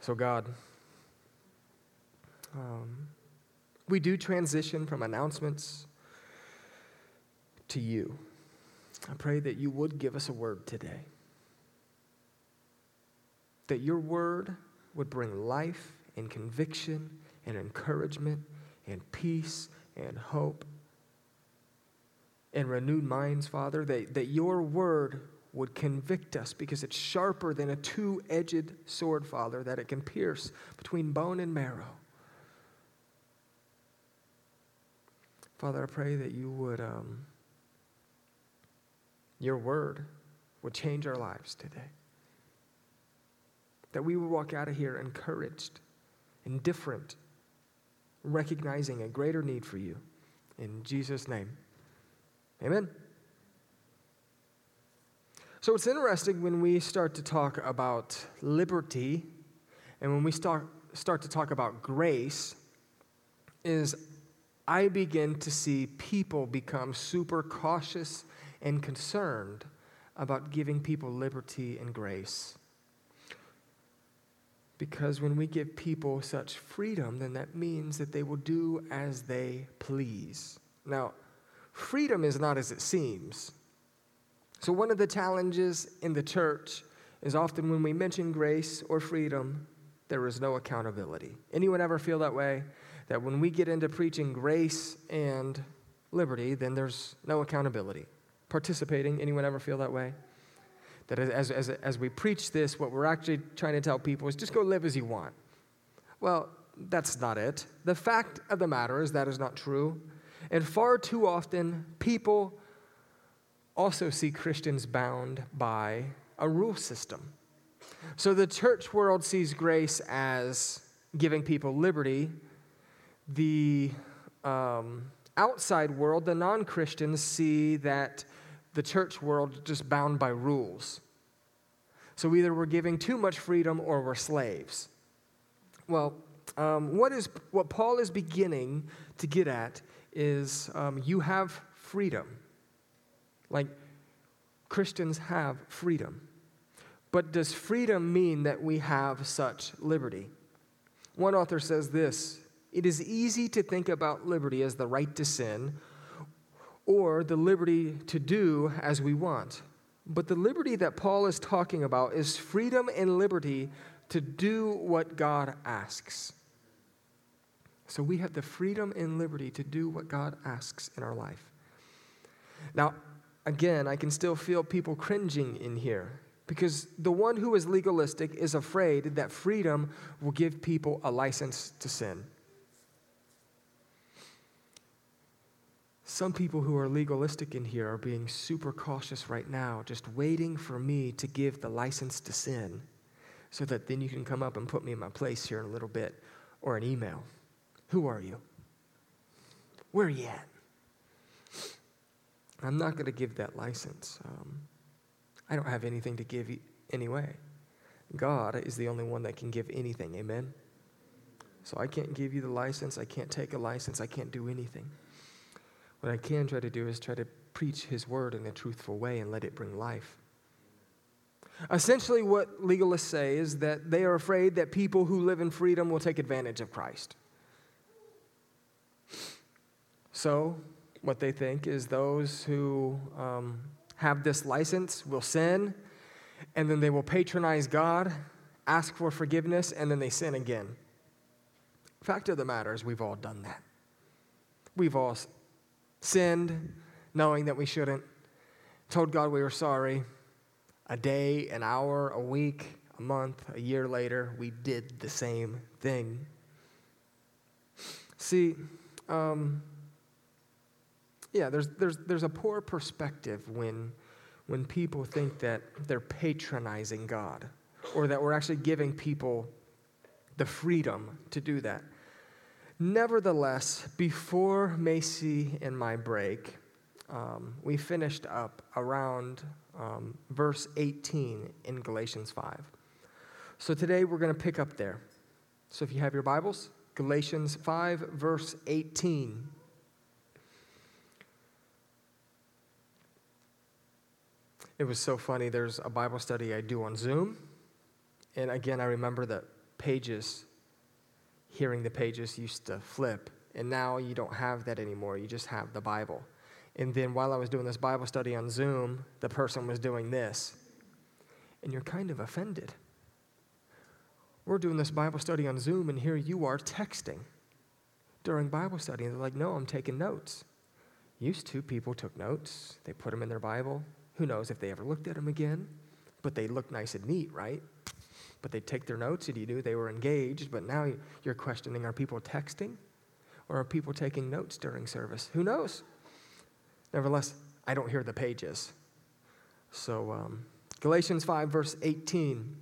So, God, um, we do transition from announcements to you. I pray that you would give us a word today. That your word would bring life and conviction and encouragement and peace and hope and renewed minds, Father. That, that your word would convict us because it's sharper than a two edged sword, Father, that it can pierce between bone and marrow. Father, I pray that you would, um, your word would change our lives today. That we would walk out of here encouraged and different, recognizing a greater need for you. In Jesus' name, amen. So it's interesting when we start to talk about liberty and when we start, start to talk about grace, is I begin to see people become super cautious and concerned about giving people liberty and grace. Because when we give people such freedom, then that means that they will do as they please. Now, freedom is not as it seems. So, one of the challenges in the church is often when we mention grace or freedom, there is no accountability. Anyone ever feel that way? That when we get into preaching grace and liberty, then there's no accountability. Participating, anyone ever feel that way? That as, as, as we preach this, what we're actually trying to tell people is just go live as you want. Well, that's not it. The fact of the matter is that is not true. And far too often, people also see Christians bound by a rule system. So the church world sees grace as giving people liberty. The um, outside world, the non Christians, see that the church world is just bound by rules. So either we're giving too much freedom or we're slaves. Well, um, what, is, what Paul is beginning to get at is um, you have freedom. Like Christians have freedom. But does freedom mean that we have such liberty? One author says this It is easy to think about liberty as the right to sin or the liberty to do as we want. But the liberty that Paul is talking about is freedom and liberty to do what God asks. So we have the freedom and liberty to do what God asks in our life. Now, again, I can still feel people cringing in here because the one who is legalistic is afraid that freedom will give people a license to sin. Some people who are legalistic in here are being super cautious right now, just waiting for me to give the license to sin so that then you can come up and put me in my place here in a little bit or an email. Who are you? Where are you at? I'm not going to give that license. Um, I don't have anything to give anyway. God is the only one that can give anything. Amen? So I can't give you the license. I can't take a license. I can't do anything. What I can try to do is try to preach His word in a truthful way and let it bring life. Essentially, what legalists say is that they are afraid that people who live in freedom will take advantage of Christ. So, what they think is those who um, have this license will sin, and then they will patronize God, ask for forgiveness, and then they sin again. Fact of the matter is, we've all done that. We've all sinned knowing that we shouldn't, told God we were sorry. A day, an hour, a week, a month, a year later, we did the same thing. See, um, yeah, there's, there's, there's a poor perspective when, when people think that they're patronizing God or that we're actually giving people the freedom to do that. Nevertheless, before Macy and my break, um, we finished up around um, verse 18 in Galatians 5. So today we're going to pick up there. So if you have your Bibles, Galatians 5, verse 18. It was so funny. There's a Bible study I do on Zoom. And again, I remember that pages, hearing the pages used to flip, and now you don't have that anymore. You just have the Bible. And then while I was doing this Bible study on Zoom, the person was doing this. And you're kind of offended. We're doing this Bible study on Zoom, and here you are texting during Bible study. And they're like, no, I'm taking notes. Used to, people took notes, they put them in their Bible. Who knows if they ever looked at them again? But they look nice and neat, right? But they take their notes, and you knew they were engaged. But now you're questioning are people texting or are people taking notes during service? Who knows? Nevertheless, I don't hear the pages. So, um, Galatians 5, verse 18.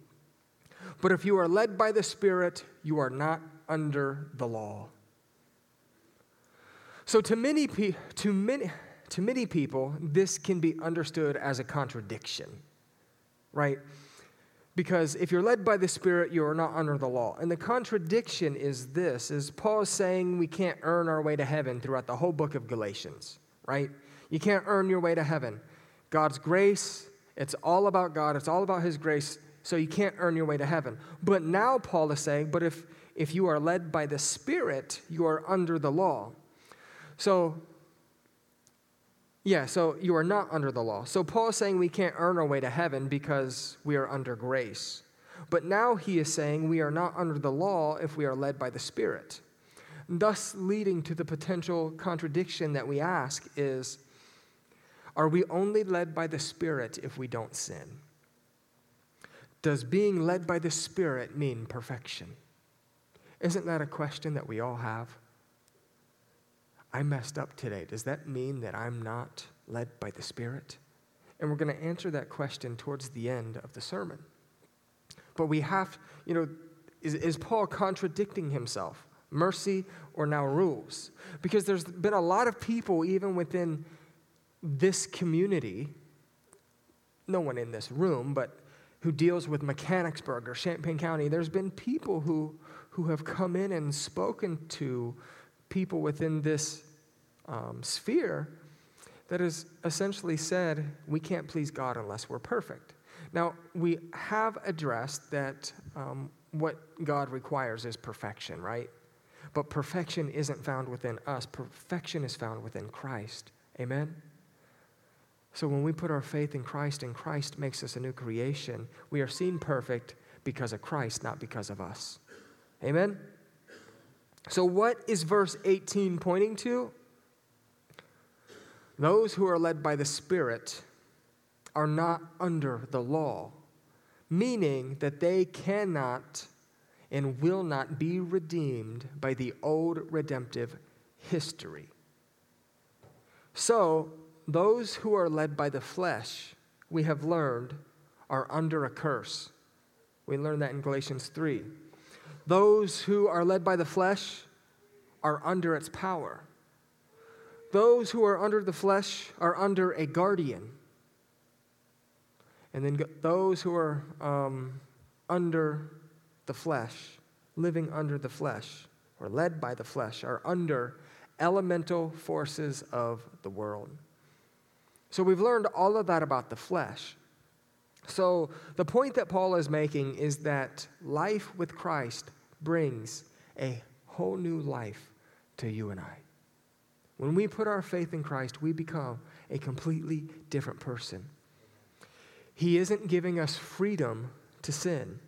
But if you are led by the Spirit, you are not under the law. So, to many, pe- to, many, to many people, this can be understood as a contradiction, right? Because if you're led by the Spirit, you are not under the law. And the contradiction is this, is Paul is saying we can't earn our way to heaven throughout the whole book of Galatians, right? You can't earn your way to heaven. God's grace, it's all about God, it's all about His grace, so you can't earn your way to heaven. But now Paul is saying, but if, if you are led by the Spirit, you are under the law. So, yeah, so you are not under the law. So Paul is saying we can't earn our way to heaven because we are under grace. But now he is saying we are not under the law if we are led by the Spirit. Thus, leading to the potential contradiction that we ask is are we only led by the Spirit if we don't sin? Does being led by the Spirit mean perfection? Isn't that a question that we all have? I messed up today. Does that mean that I'm not led by the Spirit? And we're going to answer that question towards the end of the sermon. But we have, you know, is, is Paul contradicting himself? Mercy or now rules? Because there's been a lot of people, even within this community, no one in this room, but who deals with Mechanicsburg or Champaign County, there's been people who, who have come in and spoken to people within this um, sphere that has essentially said we can't please God unless we're perfect. Now, we have addressed that um, what God requires is perfection, right? But perfection isn't found within us, perfection is found within Christ. Amen? So when we put our faith in Christ and Christ makes us a new creation, we are seen perfect because of Christ, not because of us. Amen? So, what is verse 18 pointing to? Those who are led by the Spirit are not under the law, meaning that they cannot and will not be redeemed by the old redemptive history. So, those who are led by the flesh, we have learned, are under a curse. We learned that in Galatians 3. Those who are led by the flesh are under its power. Those who are under the flesh are under a guardian. And then those who are um, under the flesh, living under the flesh, or led by the flesh, are under elemental forces of the world. So we've learned all of that about the flesh. So the point that Paul is making is that life with Christ brings a whole new life to you and I. When we put our faith in Christ, we become a completely different person. He isn't giving us freedom to sin.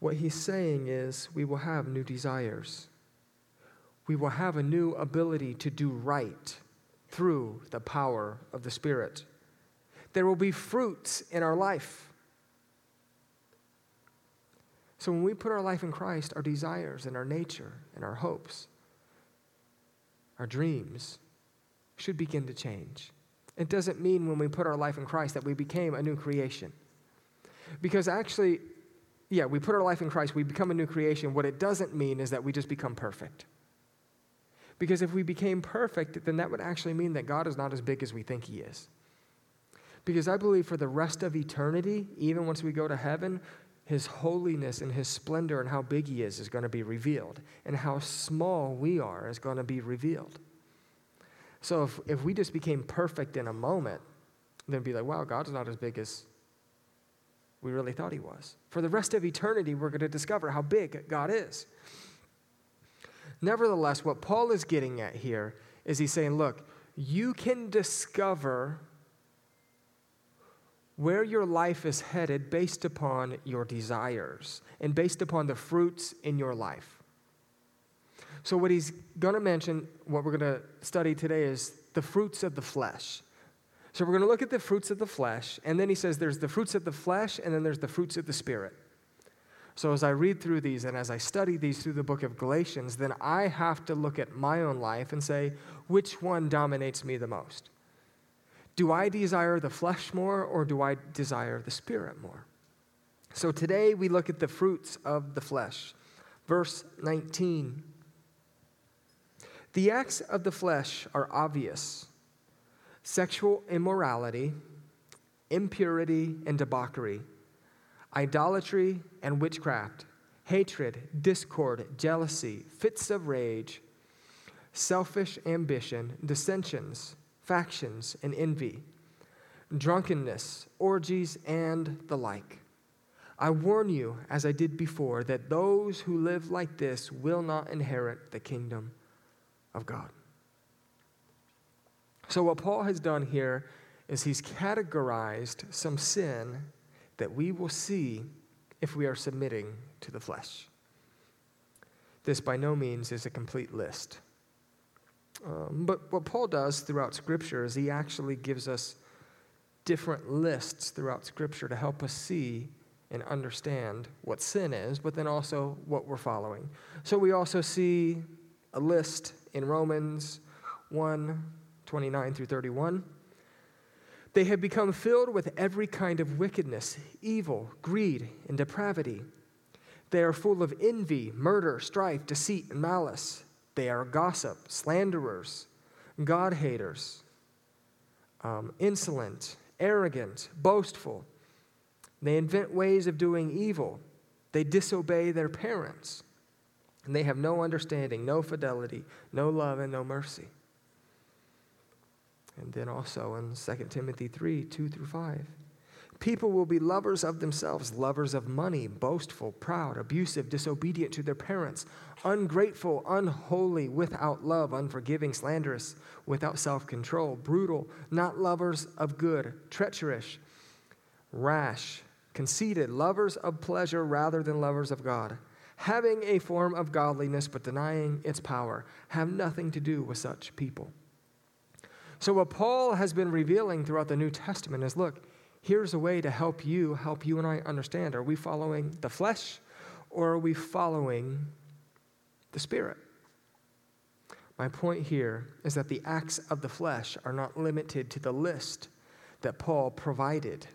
What he's saying is we will have new desires. We will have a new ability to do right through the power of the Spirit. There will be fruits in our life. So when we put our life in Christ, our desires and our nature and our hopes, our dreams should begin to change. It doesn't mean when we put our life in Christ that we became a new creation. Because actually, yeah, we put our life in Christ, we become a new creation. What it doesn't mean is that we just become perfect. Because if we became perfect, then that would actually mean that God is not as big as we think He is. Because I believe for the rest of eternity, even once we go to heaven, his holiness and his splendor and how big he is is going to be revealed, and how small we are is going to be revealed. So if, if we just became perfect in a moment, then be like, wow, God's not as big as we really thought he was. For the rest of eternity, we're going to discover how big God is. Nevertheless, what Paul is getting at here is he's saying, look, you can discover where your life is headed based upon your desires and based upon the fruits in your life. So, what he's going to mention, what we're going to study today, is the fruits of the flesh. So, we're going to look at the fruits of the flesh, and then he says there's the fruits of the flesh, and then there's the fruits of the spirit. So, as I read through these and as I study these through the book of Galatians, then I have to look at my own life and say, which one dominates me the most? Do I desire the flesh more or do I desire the spirit more? So today we look at the fruits of the flesh. Verse 19. The acts of the flesh are obvious sexual immorality, impurity and debauchery idolatry and witchcraft, hatred, discord, jealousy, fits of rage, selfish ambition, dissensions, factions, and envy, drunkenness, orgies, and the like. I warn you, as I did before, that those who live like this will not inherit the kingdom of God. So, what Paul has done here is he's categorized some sin that we will see if we are submitting to the flesh. This by no means is a complete list. Um, but what Paul does throughout Scripture is he actually gives us different lists throughout Scripture to help us see and understand what sin is, but then also what we're following. So we also see a list in Romans 1 29 through 31. They have become filled with every kind of wickedness, evil, greed, and depravity. They are full of envy, murder, strife, deceit, and malice. They are gossip, slanderers, God haters, um, insolent, arrogant, boastful. They invent ways of doing evil. They disobey their parents. And they have no understanding, no fidelity, no love, and no mercy. And then also in 2 Timothy 3 2 through 5. People will be lovers of themselves, lovers of money, boastful, proud, abusive, disobedient to their parents, ungrateful, unholy, without love, unforgiving, slanderous, without self control, brutal, not lovers of good, treacherous, rash, conceited, lovers of pleasure rather than lovers of God, having a form of godliness but denying its power. Have nothing to do with such people. So, what Paul has been revealing throughout the New Testament is look, here's a way to help you, help you and I understand. Are we following the flesh or are we following the Spirit? My point here is that the acts of the flesh are not limited to the list that Paul provided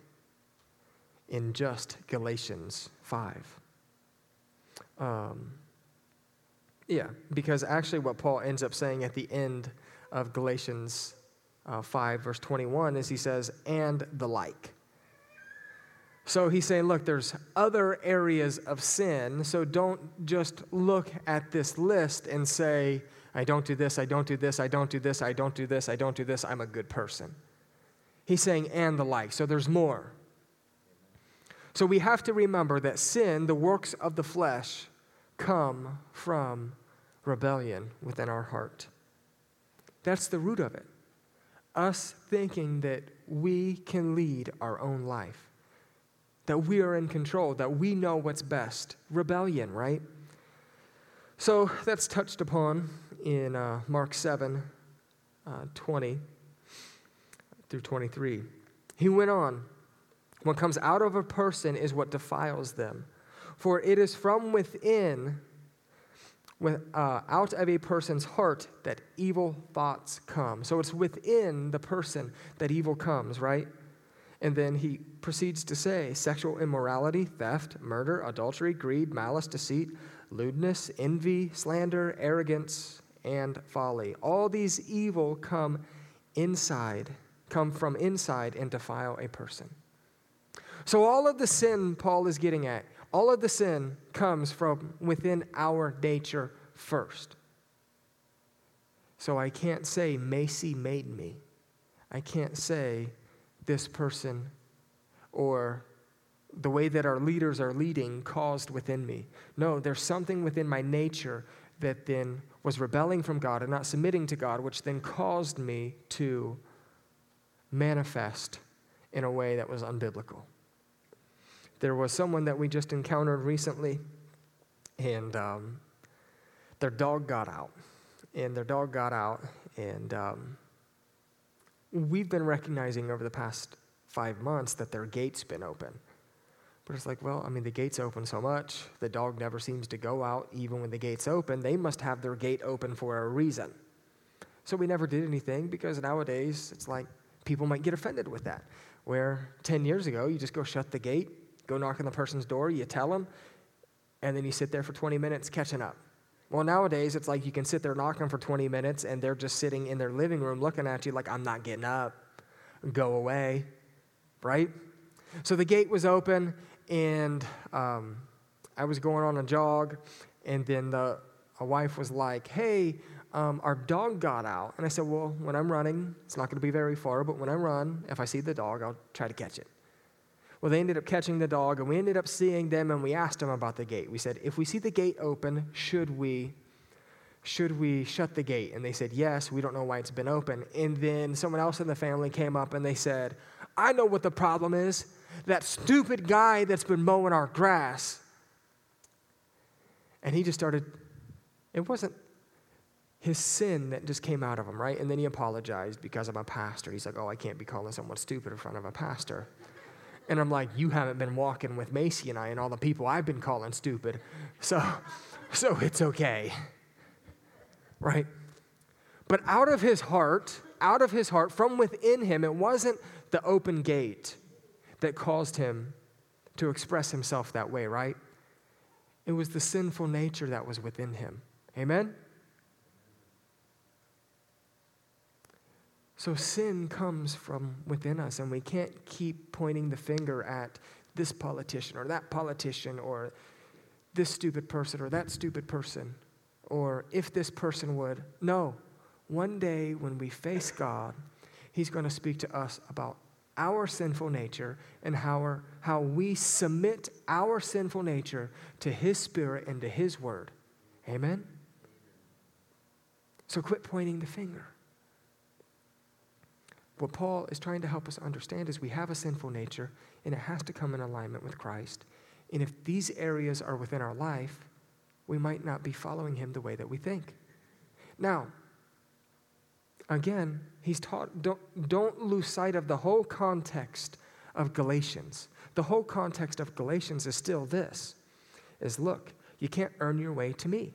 in just Galatians 5. Um, yeah, because actually, what Paul ends up saying at the end of Galatians uh, 5, verse 21, is he says, and the like. So he's saying, look, there's other areas of sin, so don't just look at this list and say, I don't do this, I don't do this, I don't do this, I don't do this, I don't do this, I'm a good person. He's saying, and the like. So there's more. So we have to remember that sin, the works of the flesh, come from rebellion within our heart. That's the root of it us thinking that we can lead our own life, that we are in control, that we know what's best. Rebellion, right? So that's touched upon in uh, Mark 7 uh, 20 through 23. He went on, What comes out of a person is what defiles them, for it is from within with, uh, out of a person's heart that evil thoughts come. So it's within the person that evil comes, right? And then he proceeds to say sexual immorality, theft, murder, adultery, greed, malice, deceit, lewdness, envy, slander, arrogance, and folly. All these evil come inside, come from inside and defile a person. So all of the sin Paul is getting at all of the sin comes from within our nature first. So I can't say Macy made me. I can't say this person or the way that our leaders are leading caused within me. No, there's something within my nature that then was rebelling from God and not submitting to God, which then caused me to manifest in a way that was unbiblical. There was someone that we just encountered recently, and um, their dog got out. And their dog got out, and um, we've been recognizing over the past five months that their gate's been open. But it's like, well, I mean, the gate's open so much. The dog never seems to go out even when the gate's open. They must have their gate open for a reason. So we never did anything because nowadays it's like people might get offended with that. Where 10 years ago, you just go shut the gate, go knock on the person's door, you tell them, and then you sit there for 20 minutes catching up. Well, nowadays it's like you can sit there knocking for 20 minutes and they're just sitting in their living room looking at you like, I'm not getting up. Go away, right? So the gate was open and um, I was going on a jog, and then the a wife was like, "Hey, um, our dog got out," and I said, "Well, when I'm running, it's not going to be very far, but when I run, if I see the dog, I'll try to catch it." Well, they ended up catching the dog, and we ended up seeing them, and we asked them about the gate. We said, "If we see the gate open, should we?" Should we shut the gate? And they said, Yes, we don't know why it's been open. And then someone else in the family came up and they said, I know what the problem is that stupid guy that's been mowing our grass. And he just started, it wasn't his sin that just came out of him, right? And then he apologized because I'm a pastor. He's like, oh, I can't be calling someone stupid in front of a pastor. And I'm like, you haven't been walking with Macy and I and all the people I've been calling stupid. So, so it's okay. Right? But out of his heart, out of his heart, from within him, it wasn't the open gate that caused him to express himself that way, right? It was the sinful nature that was within him. Amen? So sin comes from within us, and we can't keep pointing the finger at this politician or that politician or this stupid person or that stupid person or if this person would. No. One day when we face God, He's going to speak to us about our sinful nature and how, our, how we submit our sinful nature to His Spirit and to His Word. Amen? So quit pointing the finger. What Paul is trying to help us understand is we have a sinful nature and it has to come in alignment with Christ. And if these areas are within our life, we might not be following Him the way that we think. Now, Again, he's taught, don't, don't lose sight of the whole context of Galatians. The whole context of Galatians is still this is look, you can't earn your way to me.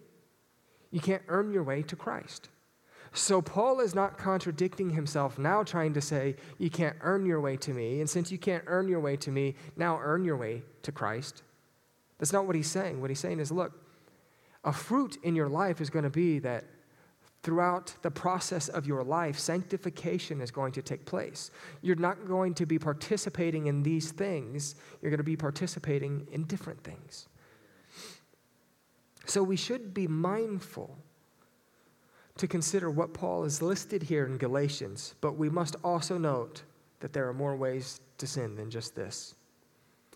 You can't earn your way to Christ. So Paul is not contradicting himself now trying to say you can't earn your way to me and since you can't earn your way to me, now earn your way to Christ. That's not what he's saying. What he's saying is look, a fruit in your life is going to be that throughout the process of your life, sanctification is going to take place. You're not going to be participating in these things, you're going to be participating in different things. So we should be mindful to consider what Paul has listed here in Galatians, but we must also note that there are more ways to sin than just this.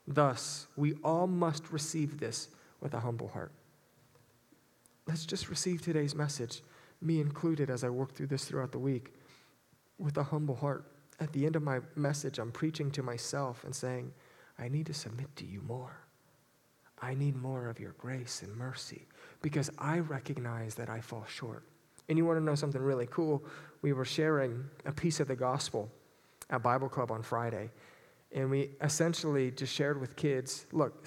Thus, we all must receive this with a humble heart. Let's just receive today's message me included as I work through this throughout the week, with a humble heart. At the end of my message, I'm preaching to myself and saying, I need to submit to you more. I need more of your grace and mercy because I recognize that I fall short. And you want to know something really cool? We were sharing a piece of the gospel at Bible Club on Friday, and we essentially just shared with kids look,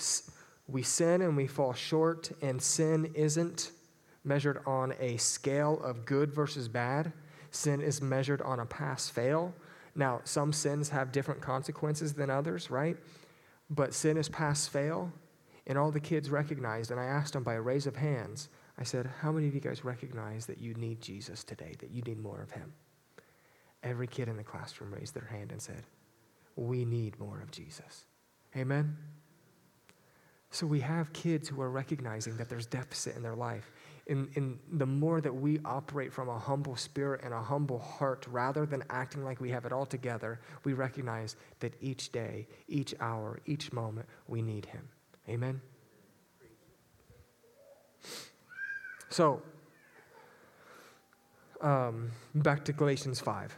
we sin and we fall short, and sin isn't measured on a scale of good versus bad. Sin is measured on a pass fail. Now, some sins have different consequences than others, right? But sin is pass fail. And all the kids recognized, and I asked them by a raise of hands, I said, How many of you guys recognize that you need Jesus today, that you need more of him? Every kid in the classroom raised their hand and said, We need more of Jesus. Amen? So we have kids who are recognizing that there's deficit in their life. In, in the more that we operate from a humble spirit and a humble heart, rather than acting like we have it all together, we recognize that each day, each hour, each moment, we need Him. Amen? So, um, back to Galatians 5.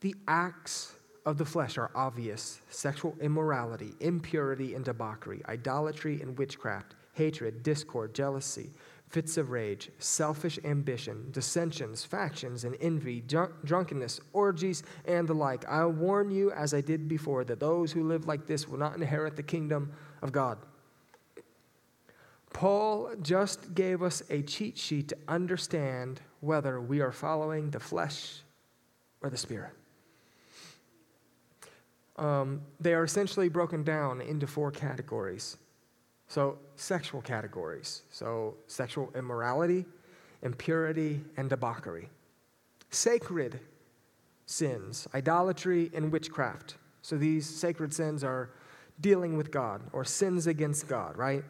The acts of the flesh are obvious sexual immorality, impurity and debauchery, idolatry and witchcraft, hatred, discord, jealousy, fits of rage, selfish ambition, dissensions, factions, and envy, drunkenness, orgies, and the like. I warn you, as I did before, that those who live like this will not inherit the kingdom of God. Paul just gave us a cheat sheet to understand whether we are following the flesh or the spirit. Um, they are essentially broken down into four categories. So, sexual categories. So, sexual immorality, impurity, and debauchery. Sacred sins, idolatry, and witchcraft. So, these sacred sins are dealing with God or sins against God, right?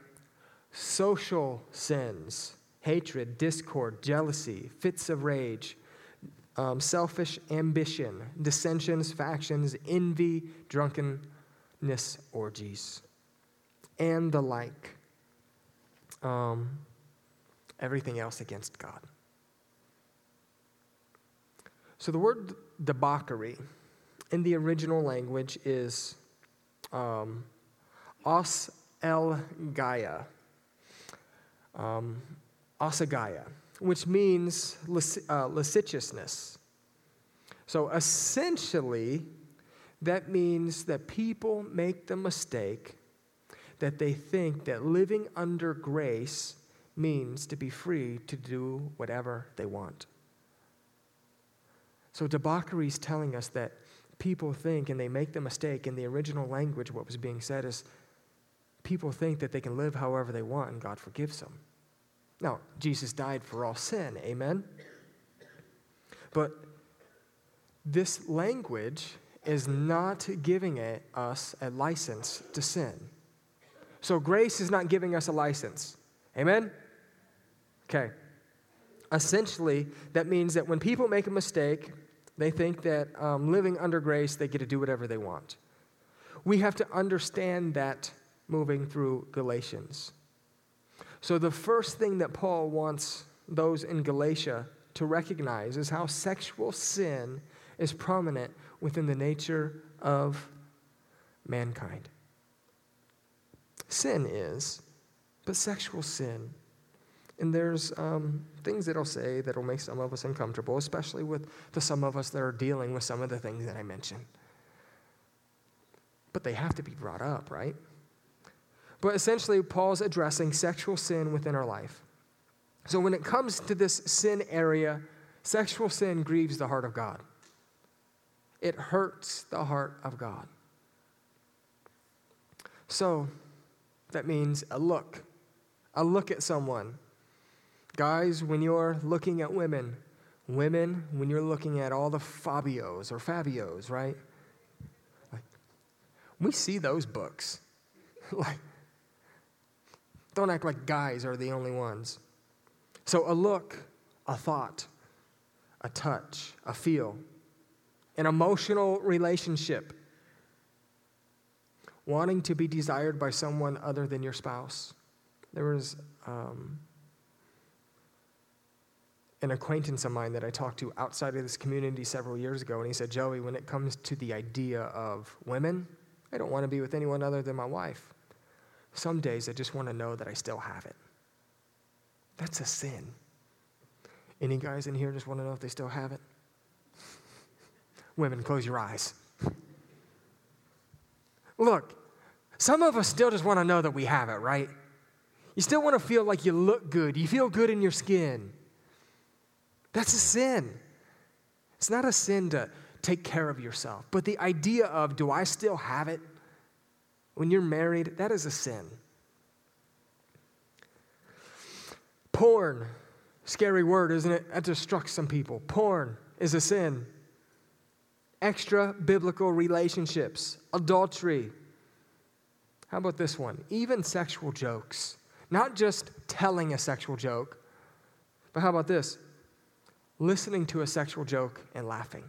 Social sins, hatred, discord, jealousy, fits of rage, um, selfish ambition, dissensions, factions, envy, drunkenness, orgies, and the like. Um, everything else against God. So the word debauchery in the original language is um, os el gaia um, aselgeia, which means uh, licentiousness. So essentially, that means that people make the mistake that they think that living under grace means to be free to do whatever they want. So debauchery is telling us that people think and they make the mistake in the original language, what was being said is people think that they can live however they want and God forgives them. Now, Jesus died for all sin, amen? But this language is not giving it, us a license to sin. So grace is not giving us a license. Amen? Okay. Essentially, that means that when people make a mistake, they think that um, living under grace, they get to do whatever they want. We have to understand that moving through Galatians. So, the first thing that Paul wants those in Galatia to recognize is how sexual sin is prominent within the nature of mankind. Sin is, but sexual sin. And there's um, things that I'll say that'll make some of us uncomfortable, especially with the some of us that are dealing with some of the things that I mentioned. But they have to be brought up, right? But essentially, Paul's addressing sexual sin within our life. So when it comes to this sin area, sexual sin grieves the heart of God. It hurts the heart of God. So that means a look, a look at someone. Guys, when you're looking at women, women, when you're looking at all the Fabios or Fabios, right? Like, we see those books. like, don't act like guys are the only ones. So, a look, a thought, a touch, a feel, an emotional relationship, wanting to be desired by someone other than your spouse. There was um, an acquaintance of mine that I talked to outside of this community several years ago, and he said, Joey, when it comes to the idea of women, I don't want to be with anyone other than my wife. Some days I just want to know that I still have it. That's a sin. Any guys in here just want to know if they still have it? Women, close your eyes. Look, some of us still just want to know that we have it, right? You still want to feel like you look good. You feel good in your skin. That's a sin. It's not a sin to take care of yourself, but the idea of, do I still have it? When you're married, that is a sin. Porn, scary word, isn't it? That just struck some people. Porn is a sin. Extra biblical relationships, adultery. How about this one? Even sexual jokes. Not just telling a sexual joke, but how about this? Listening to a sexual joke and laughing.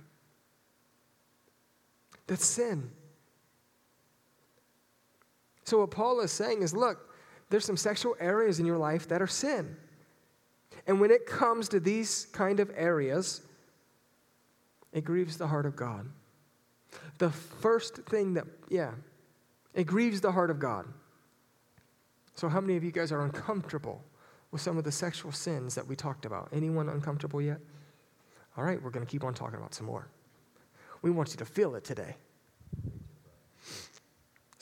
That's sin. So, what Paul is saying is look, there's some sexual areas in your life that are sin. And when it comes to these kind of areas, it grieves the heart of God. The first thing that, yeah, it grieves the heart of God. So, how many of you guys are uncomfortable with some of the sexual sins that we talked about? Anyone uncomfortable yet? All right, we're going to keep on talking about some more. We want you to feel it today.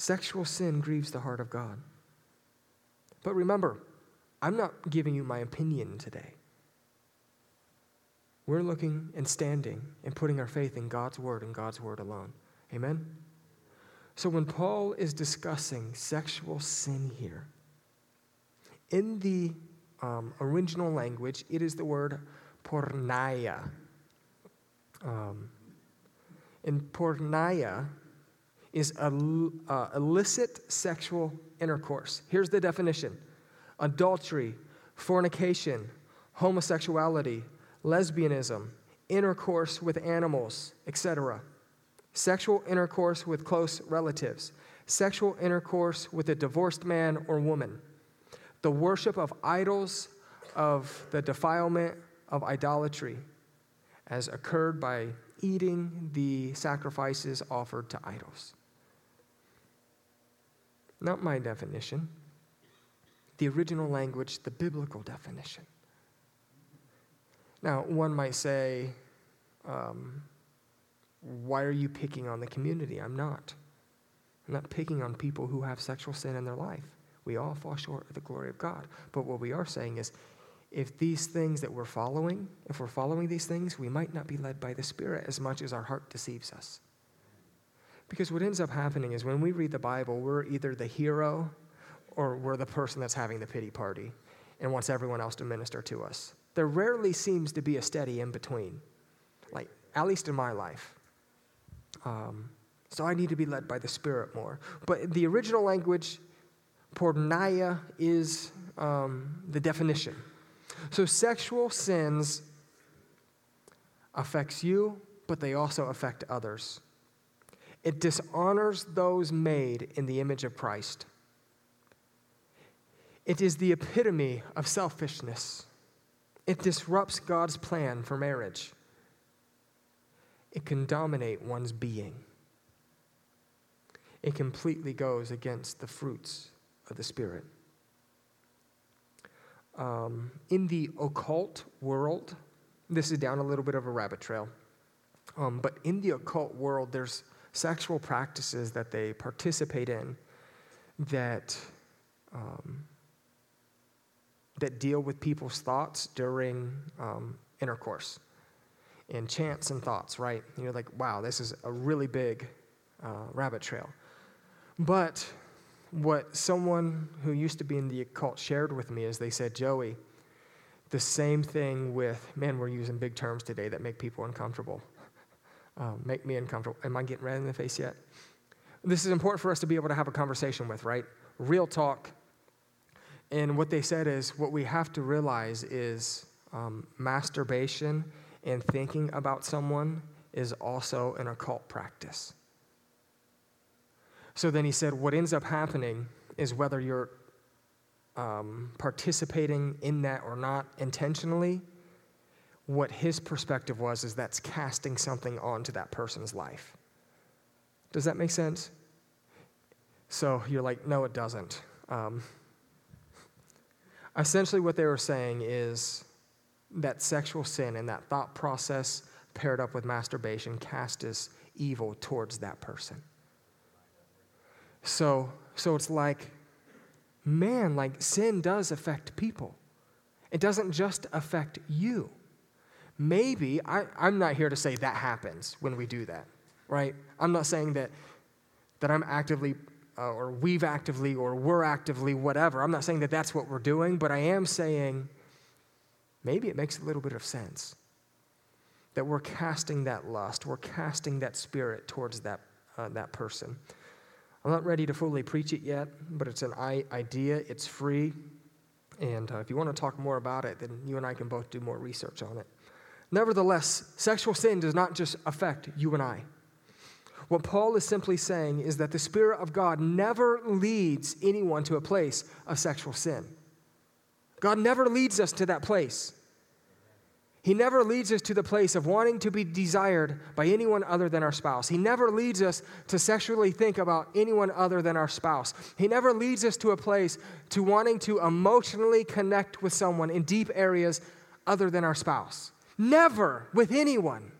Sexual sin grieves the heart of God. But remember, I'm not giving you my opinion today. We're looking and standing and putting our faith in God's word and God's word alone. Amen? So when Paul is discussing sexual sin here, in the um, original language, it is the word porneia. Um, and porneia is uh, illicit sexual intercourse. Here's the definition adultery, fornication, homosexuality, lesbianism, intercourse with animals, etc. Sexual intercourse with close relatives, sexual intercourse with a divorced man or woman, the worship of idols, of the defilement of idolatry, as occurred by eating the sacrifices offered to idols. Not my definition, the original language, the biblical definition. Now, one might say, um, why are you picking on the community? I'm not. I'm not picking on people who have sexual sin in their life. We all fall short of the glory of God. But what we are saying is, if these things that we're following, if we're following these things, we might not be led by the Spirit as much as our heart deceives us. Because what ends up happening is when we read the Bible, we're either the hero or we're the person that's having the pity party and wants everyone else to minister to us. There rarely seems to be a steady in between, like, at least in my life. Um, so I need to be led by the Spirit more. But the original language, porneia, is um, the definition. So sexual sins affects you, but they also affect others. It dishonors those made in the image of Christ. It is the epitome of selfishness. It disrupts God's plan for marriage. It can dominate one's being. It completely goes against the fruits of the Spirit. Um, in the occult world, this is down a little bit of a rabbit trail, um, but in the occult world, there's sexual practices that they participate in that um, that deal with people's thoughts during um, intercourse and chants and thoughts, right? And you're like, wow, this is a really big uh, rabbit trail. But what someone who used to be in the occult shared with me is they said, Joey, the same thing with, man, we're using big terms today that make people uncomfortable. Um, make me uncomfortable. Am I getting red in the face yet? This is important for us to be able to have a conversation with, right? Real talk, and what they said is what we have to realize is um, masturbation and thinking about someone is also an occult practice. So then he said, what ends up happening is whether you're um, participating in that or not intentionally, what his perspective was is that's casting something onto that person's life. Does that make sense? So you're like, no, it doesn't. Um, Essentially, what they were saying is that sexual sin and that thought process paired up with masturbation cast as evil towards that person. So, so it's like, man, like sin does affect people. It doesn't just affect you. Maybe, I, I'm not here to say that happens when we do that, right? I'm not saying that, that I'm actively uh, or we've actively or we're actively whatever. I'm not saying that that's what we're doing, but I am saying maybe it makes a little bit of sense that we're casting that lust, we're casting that spirit towards that, uh, that person. I'm not ready to fully preach it yet, but it's an idea, it's free. And uh, if you want to talk more about it, then you and I can both do more research on it. Nevertheless, sexual sin does not just affect you and I. What Paul is simply saying is that the Spirit of God never leads anyone to a place of sexual sin. God never leads us to that place. He never leads us to the place of wanting to be desired by anyone other than our spouse. He never leads us to sexually think about anyone other than our spouse. He never leads us to a place to wanting to emotionally connect with someone in deep areas other than our spouse. Never with anyone.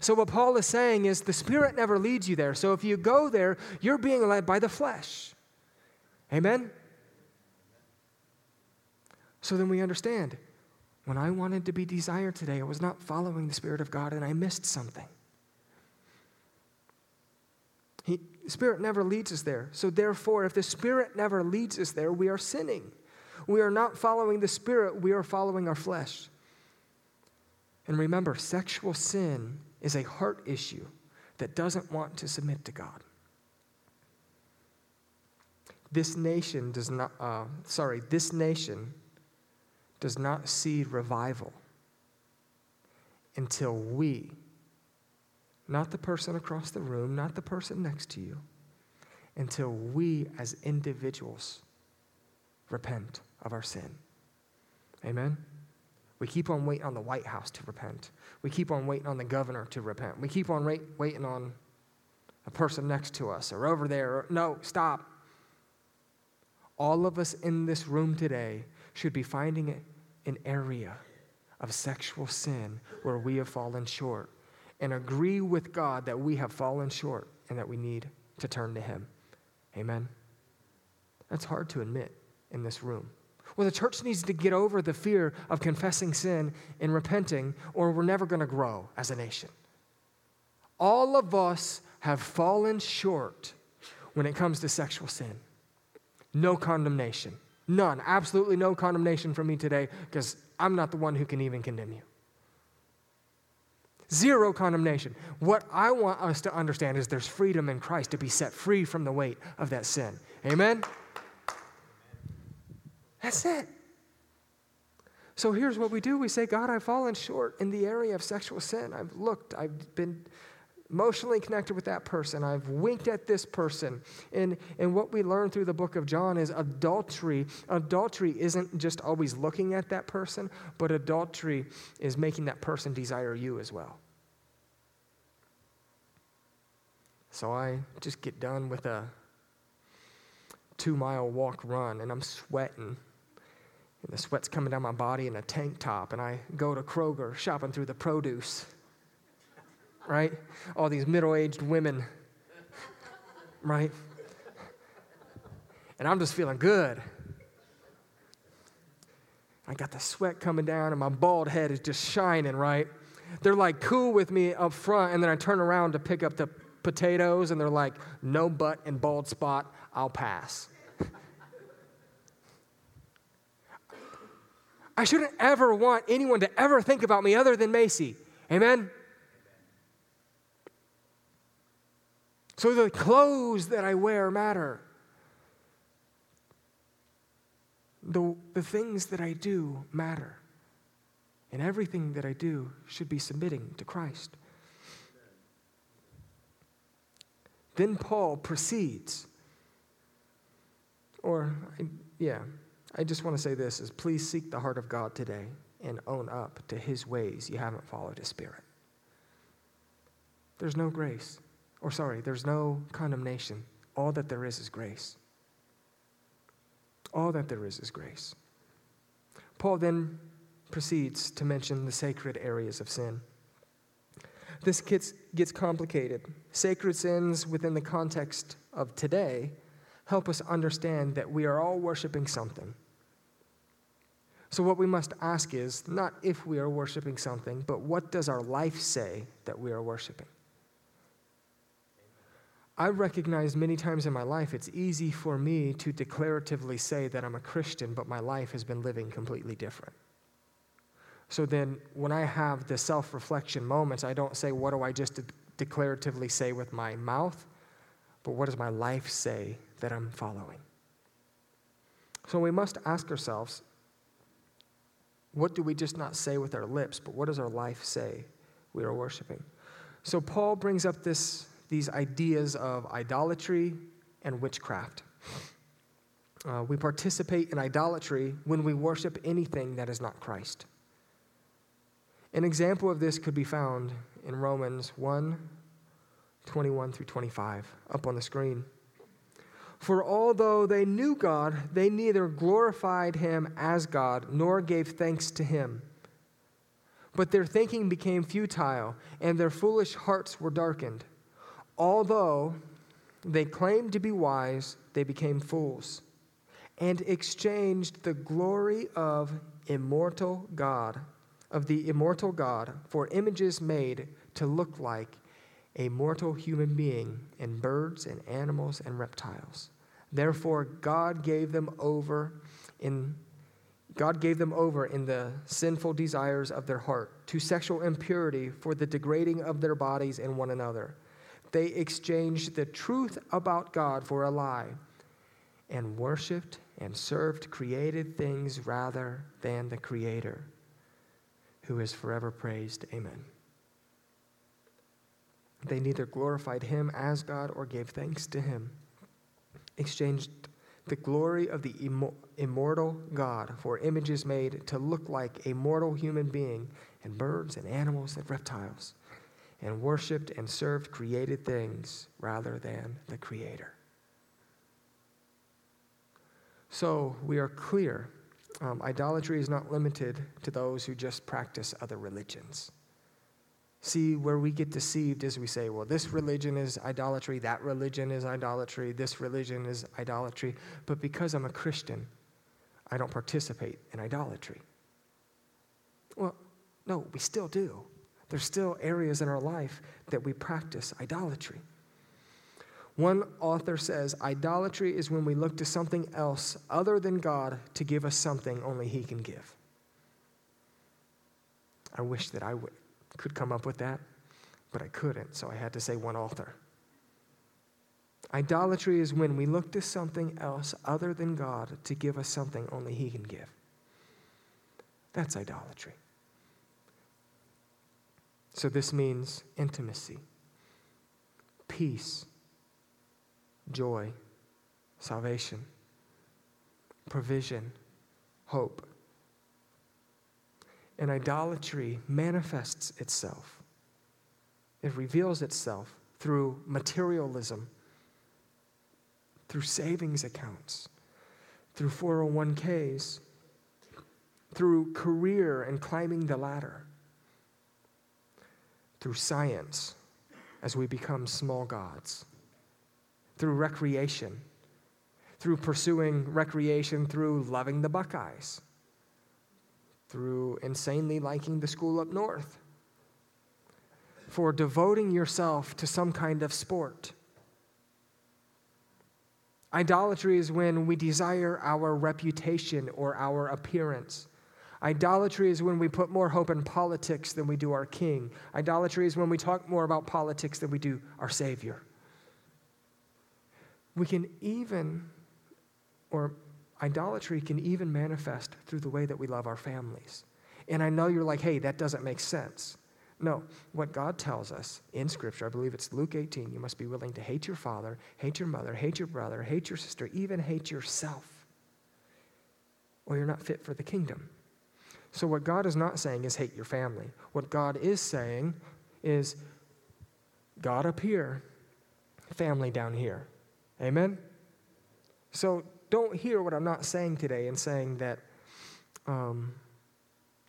So, what Paul is saying is the Spirit never leads you there. So, if you go there, you're being led by the flesh. Amen? So then we understand. When I wanted to be desired today, I was not following the Spirit of God and I missed something. He, the Spirit never leads us there. So, therefore, if the Spirit never leads us there, we are sinning. We are not following the Spirit, we are following our flesh. And remember, sexual sin is a heart issue that doesn't want to submit to God. This nation does not, uh, sorry, this nation does not see revival until we, not the person across the room, not the person next to you, until we as individuals repent of our sin. Amen? We keep on waiting on the White House to repent. We keep on waiting on the governor to repent. We keep on wait, waiting on a person next to us or over there. Or, no, stop. All of us in this room today should be finding an area of sexual sin where we have fallen short and agree with God that we have fallen short and that we need to turn to Him. Amen. That's hard to admit in this room. Well, the church needs to get over the fear of confessing sin and repenting, or we're never going to grow as a nation. All of us have fallen short when it comes to sexual sin. No condemnation. None. Absolutely no condemnation from me today because I'm not the one who can even condemn you. Zero condemnation. What I want us to understand is there's freedom in Christ to be set free from the weight of that sin. Amen? That's it. So here's what we do we say, God, I've fallen short in the area of sexual sin. I've looked, I've been emotionally connected with that person. I've winked at this person. And, and what we learn through the book of John is adultery. Adultery isn't just always looking at that person, but adultery is making that person desire you as well. So I just get done with a two mile walk run and I'm sweating. The sweat's coming down my body in a tank top, and I go to Kroger shopping through the produce. Right? All these middle aged women. Right? And I'm just feeling good. I got the sweat coming down, and my bald head is just shining, right? They're like cool with me up front, and then I turn around to pick up the potatoes, and they're like, no butt and bald spot, I'll pass. I shouldn't ever want anyone to ever think about me other than Macy. Amen? So the clothes that I wear matter. The, the things that I do matter. And everything that I do should be submitting to Christ. Then Paul proceeds, or, yeah, I just want to say this is please seek the heart of God today and own up to his ways. You haven't followed his spirit. There's no grace. Or sorry, there's no condemnation. All that there is is grace. All that there is is grace. Paul then proceeds to mention the sacred areas of sin. This gets, gets complicated. Sacred sins within the context of today help us understand that we are all worshiping something. So, what we must ask is not if we are worshiping something, but what does our life say that we are worshiping? I recognize many times in my life it's easy for me to declaratively say that I'm a Christian, but my life has been living completely different. So then, when I have the self reflection moments, I don't say, What do I just de- declaratively say with my mouth? but what does my life say that I'm following? So we must ask ourselves what do we just not say with our lips, but what does our life say we are worshiping? So Paul brings up this, these ideas of idolatry and witchcraft. Uh, we participate in idolatry when we worship anything that is not Christ. An example of this could be found in Romans 1 21 through 25, up on the screen. For although they knew God, they neither glorified him as God nor gave thanks to him. But their thinking became futile, and their foolish hearts were darkened. Although they claimed to be wise, they became fools, and exchanged the glory of immortal God, of the immortal God, for images made to look like a mortal human being and birds and animals and reptiles. Therefore, God gave them over in God gave them over in the sinful desires of their heart to sexual impurity for the degrading of their bodies in one another. They exchanged the truth about God for a lie and worshiped and served created things rather than the Creator, who is forever praised. Amen. They neither glorified him as God or gave thanks to him, exchanged the glory of the immortal God for images made to look like a mortal human being and birds and animals and reptiles, and worshiped and served created things rather than the Creator. So we are clear um, idolatry is not limited to those who just practice other religions. See, where we get deceived is we say, well, this religion is idolatry, that religion is idolatry, this religion is idolatry. But because I'm a Christian, I don't participate in idolatry. Well, no, we still do. There's still areas in our life that we practice idolatry. One author says idolatry is when we look to something else other than God to give us something only He can give. I wish that I would could come up with that, but I couldn't, so I had to say one author. Idolatry is when we look to something else other than God to give us something only He can give. That's idolatry. So this means intimacy, peace, joy, salvation, provision, hope, and idolatry manifests itself. It reveals itself through materialism, through savings accounts, through 401ks, through career and climbing the ladder, through science as we become small gods, through recreation, through pursuing recreation through loving the Buckeyes through insanely liking the school up north, for devoting yourself to some kind of sport. Idolatry is when we desire our reputation or our appearance. Idolatry is when we put more hope in politics than we do our king. Idolatry is when we talk more about politics than we do our Savior. We can even, or Idolatry can even manifest through the way that we love our families. And I know you're like, hey, that doesn't make sense. No, what God tells us in Scripture, I believe it's Luke 18, you must be willing to hate your father, hate your mother, hate your brother, hate your sister, even hate yourself, or you're not fit for the kingdom. So, what God is not saying is hate your family. What God is saying is God up here, family down here. Amen? So, don't hear what I'm not saying today and saying that um,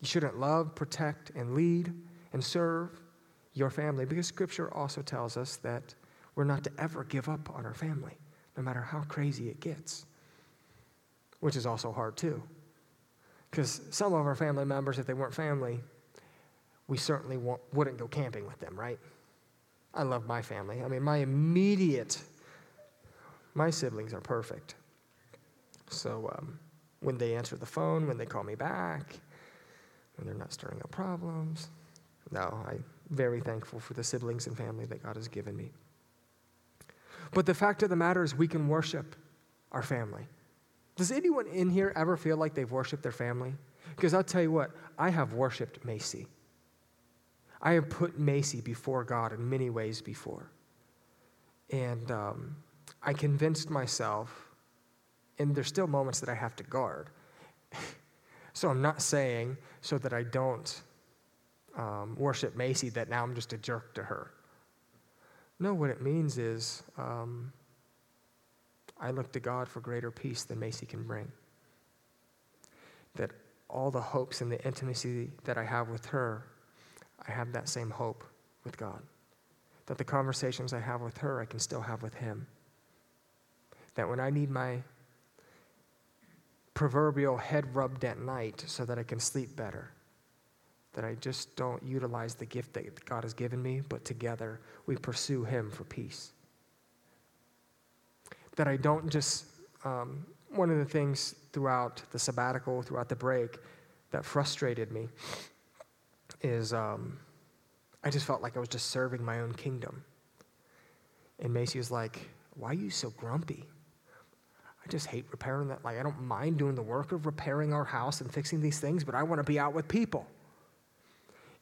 you shouldn't love, protect, and lead and serve your family because Scripture also tells us that we're not to ever give up on our family, no matter how crazy it gets, which is also hard too. Because some of our family members, if they weren't family, we certainly wouldn't go camping with them, right? I love my family. I mean, my immediate, my siblings are perfect. So um, when they answer the phone, when they call me back, when they're not stirring up problems, no, I'm very thankful for the siblings and family that God has given me. But the fact of the matter is, we can worship our family. Does anyone in here ever feel like they've worshiped their family? Because I'll tell you what, I have worshiped Macy. I have put Macy before God in many ways before. And um, I convinced myself, and there's still moments that I have to guard. so I'm not saying so that I don't um, worship Macy that now I'm just a jerk to her. No, what it means is um, I look to God for greater peace than Macy can bring. That all the hopes and the intimacy that I have with her, I have that same hope with God. That the conversations I have with her, I can still have with Him. That when I need my proverbial head rubbed at night so that I can sleep better, that I just don't utilize the gift that God has given me, but together we pursue Him for peace. That I don't just, um, one of the things throughout the sabbatical, throughout the break, that frustrated me is um, I just felt like I was just serving my own kingdom. And Macy was like, Why are you so grumpy? I just hate repairing that. Like, I don't mind doing the work of repairing our house and fixing these things, but I want to be out with people.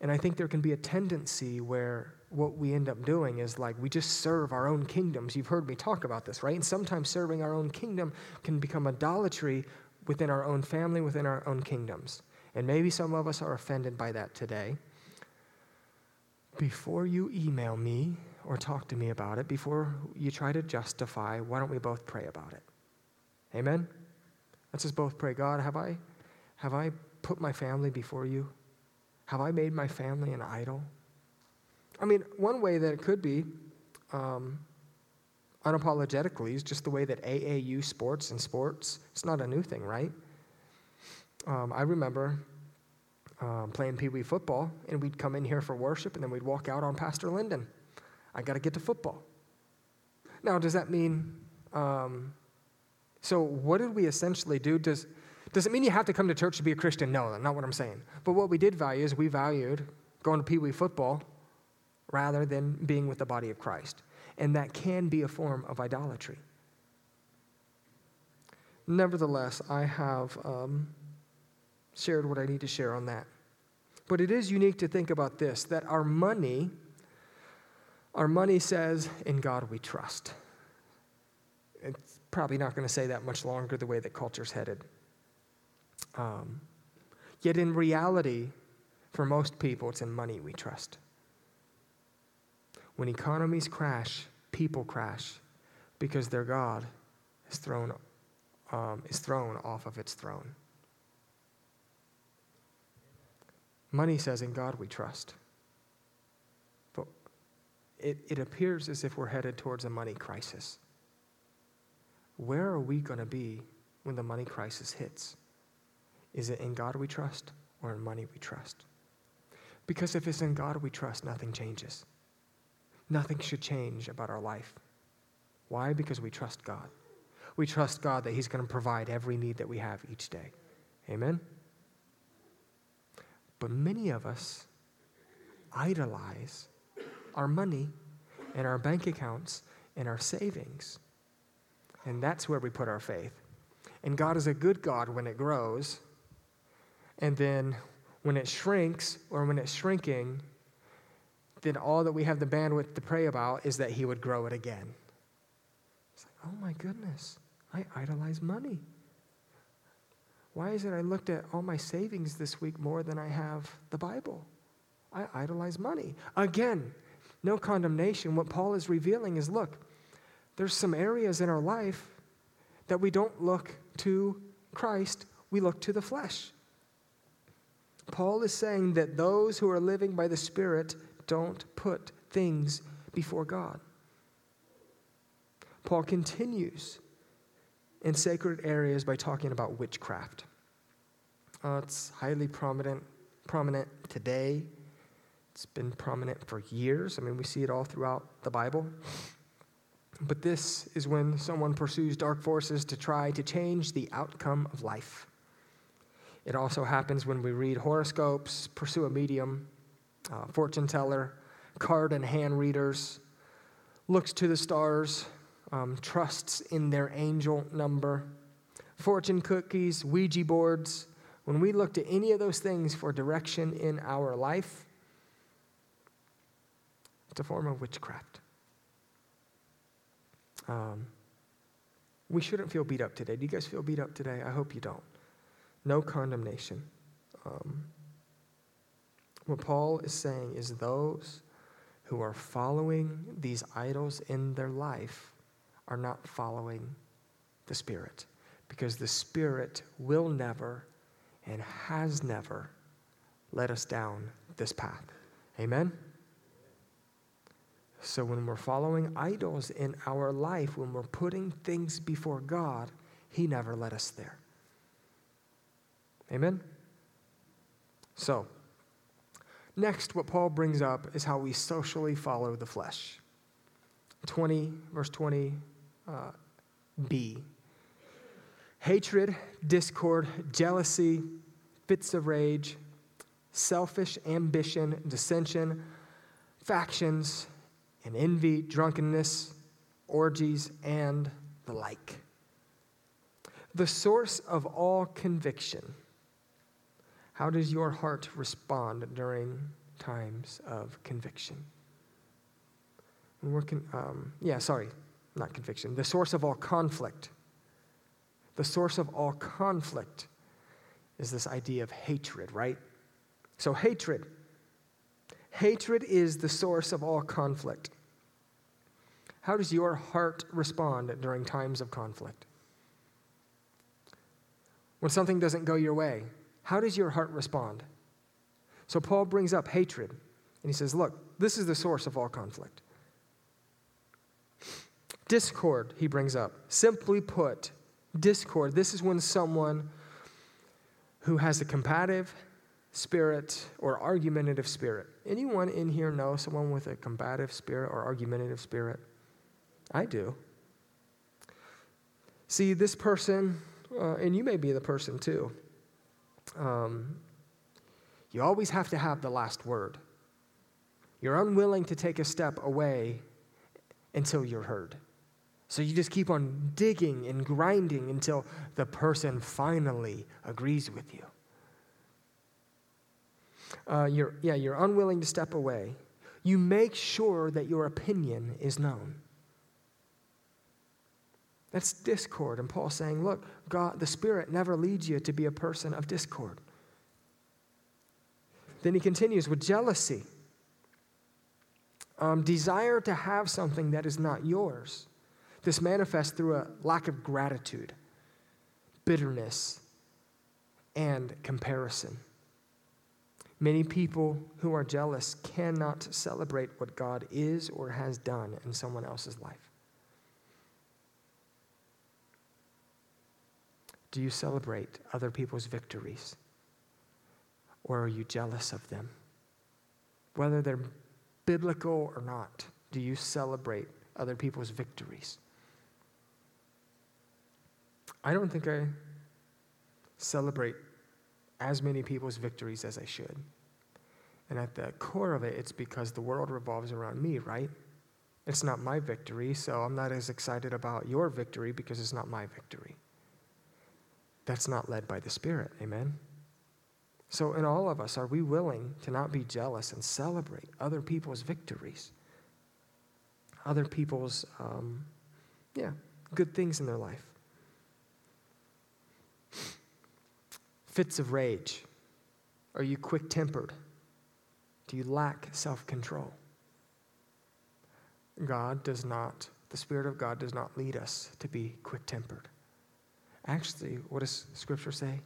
And I think there can be a tendency where what we end up doing is like we just serve our own kingdoms. You've heard me talk about this, right? And sometimes serving our own kingdom can become idolatry within our own family, within our own kingdoms. And maybe some of us are offended by that today. Before you email me or talk to me about it, before you try to justify, why don't we both pray about it? Amen? Let's just both pray God, have I, have I put my family before you? Have I made my family an idol? I mean, one way that it could be, um, unapologetically, is just the way that AAU sports and sports, it's not a new thing, right? Um, I remember um, playing Pee Wee football, and we'd come in here for worship, and then we'd walk out on Pastor Linden. I got to get to football. Now, does that mean, um, so what did we essentially do? Does, does it mean you have to come to church to be a Christian? No, not what I'm saying. But what we did value is we valued going to Pee Wee football rather than being with the body of Christ. And that can be a form of idolatry. Nevertheless, I have um, shared what I need to share on that. But it is unique to think about this that our money, our money says, in God we trust. Probably not going to say that much longer the way that culture's headed. Um, yet in reality, for most people, it's in money we trust. When economies crash, people crash because their God is thrown, um, is thrown off of its throne. Money says, In God we trust. But it, it appears as if we're headed towards a money crisis. Where are we going to be when the money crisis hits? Is it in God we trust or in money we trust? Because if it's in God we trust, nothing changes. Nothing should change about our life. Why? Because we trust God. We trust God that He's going to provide every need that we have each day. Amen? But many of us idolize our money and our bank accounts and our savings. And that's where we put our faith. And God is a good God when it grows, and then when it shrinks or when it's shrinking, then all that we have the bandwidth to pray about is that He would grow it again. It's like, oh my goodness, I idolize money. Why is it I looked at all my savings this week more than I have the Bible? I idolize money. Again, no condemnation. What Paul is revealing is look, there's some areas in our life that we don't look to Christ, we look to the flesh. Paul is saying that those who are living by the Spirit don't put things before God. Paul continues in sacred areas by talking about witchcraft. Uh, it's highly prominent, prominent today. It's been prominent for years. I mean, we see it all throughout the Bible. But this is when someone pursues dark forces to try to change the outcome of life. It also happens when we read horoscopes, pursue a medium, uh, fortune teller, card and hand readers, looks to the stars, um, trusts in their angel number, fortune cookies, Ouija boards, when we look to any of those things for direction in our life, it's a form of witchcraft. Um, we shouldn't feel beat up today. Do you guys feel beat up today? I hope you don't. No condemnation. Um, what Paul is saying is those who are following these idols in their life are not following the Spirit because the Spirit will never and has never led us down this path. Amen? So when we're following idols in our life, when we're putting things before God, He never led us there. Amen? So, next, what Paul brings up is how we socially follow the flesh. 20, verse 20, uh, B. Hatred, discord, jealousy, fits of rage, selfish ambition, dissension, factions, and envy, drunkenness, orgies, and the like. The source of all conviction. How does your heart respond during times of conviction? con- um, yeah, sorry, not conviction. The source of all conflict. The source of all conflict is this idea of hatred, right? So, hatred. Hatred is the source of all conflict. How does your heart respond during times of conflict? When something doesn't go your way, how does your heart respond? So, Paul brings up hatred, and he says, Look, this is the source of all conflict. Discord, he brings up. Simply put, discord. This is when someone who has a combative spirit or argumentative spirit. Anyone in here know someone with a combative spirit or argumentative spirit? I do. See, this person, uh, and you may be the person too, um, you always have to have the last word. You're unwilling to take a step away until you're heard. So you just keep on digging and grinding until the person finally agrees with you. Uh, you're, yeah, you're unwilling to step away. You make sure that your opinion is known. That's discord. And Paul's saying, look, God, the Spirit never leads you to be a person of discord. Then he continues with jealousy, um, desire to have something that is not yours. This manifests through a lack of gratitude, bitterness, and comparison. Many people who are jealous cannot celebrate what God is or has done in someone else's life. Do you celebrate other people's victories? Or are you jealous of them? Whether they're biblical or not, do you celebrate other people's victories? I don't think I celebrate as many people's victories as I should. And at the core of it, it's because the world revolves around me, right? It's not my victory, so I'm not as excited about your victory because it's not my victory. That's not led by the Spirit, amen? So, in all of us, are we willing to not be jealous and celebrate other people's victories? Other people's, um, yeah, good things in their life? Fits of rage. Are you quick tempered? Do you lack self control? God does not, the Spirit of God does not lead us to be quick tempered. Actually, what does Scripture say?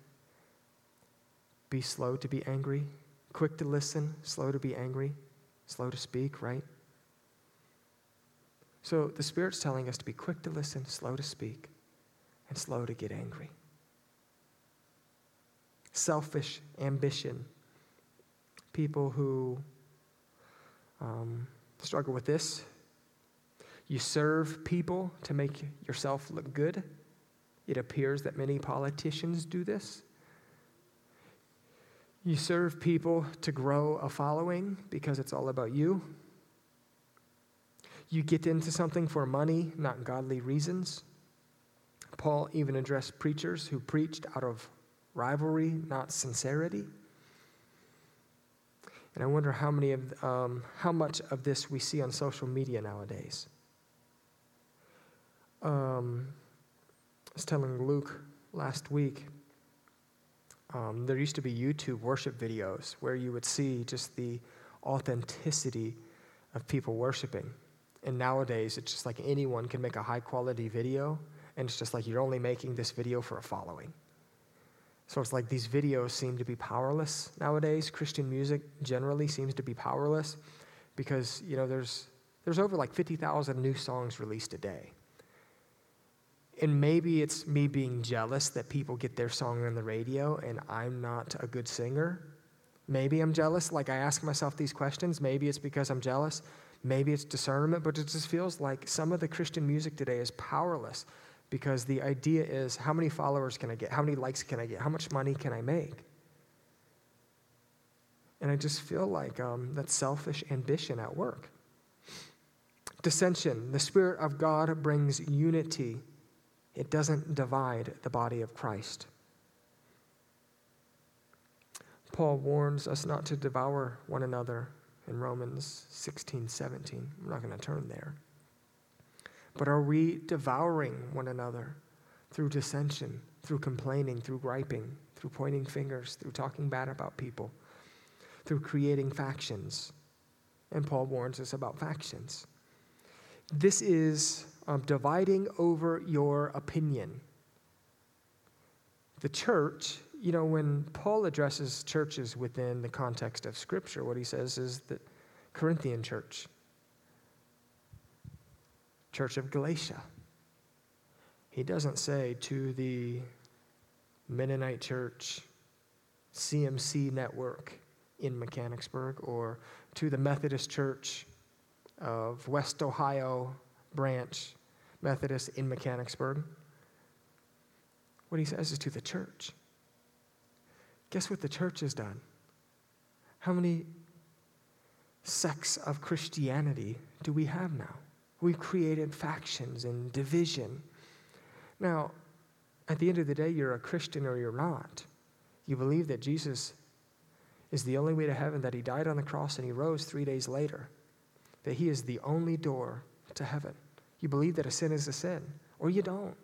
Be slow to be angry, quick to listen, slow to be angry, slow to speak, right? So the Spirit's telling us to be quick to listen, slow to speak, and slow to get angry selfish ambition. People who um, struggle with this. You serve people to make yourself look good. It appears that many politicians do this. You serve people to grow a following because it's all about you. You get into something for money, not godly reasons. Paul even addressed preachers who preached out of rivalry, not sincerity. And I wonder how many of um, how much of this we see on social media nowadays. Um, I was telling Luke last week. Um, there used to be YouTube worship videos where you would see just the authenticity of people worshiping. And nowadays, it's just like anyone can make a high quality video, and it's just like you're only making this video for a following. So it's like these videos seem to be powerless nowadays. Christian music generally seems to be powerless because, you know, there's, there's over like 50,000 new songs released a day. And maybe it's me being jealous that people get their song on the radio and I'm not a good singer. Maybe I'm jealous. Like I ask myself these questions. Maybe it's because I'm jealous. Maybe it's discernment, but it just feels like some of the Christian music today is powerless because the idea is how many followers can I get? How many likes can I get? How much money can I make? And I just feel like um, that's selfish ambition at work. Dissension. The Spirit of God brings unity, it doesn't divide the body of Christ. Paul warns us not to devour one another in Romans 16, 17. We're not going to turn there. But are we devouring one another through dissension, through complaining, through griping, through pointing fingers, through talking bad about people, through creating factions? And Paul warns us about factions. This is um, dividing over your opinion. The church, you know, when Paul addresses churches within the context of Scripture, what he says is that Corinthian church, church of Galatia. He doesn't say to the Mennonite church, CMC network in Mechanicsburg, or to the Methodist church of West Ohio branch Methodist in Mechanicsburg. What he says is to the church. Guess what the church has done? How many sects of Christianity do we have now? We've created factions and division. Now, at the end of the day, you're a Christian or you're not. You believe that Jesus is the only way to heaven, that he died on the cross and he rose three days later, that he is the only door to heaven. You believe that a sin is a sin, or you don't.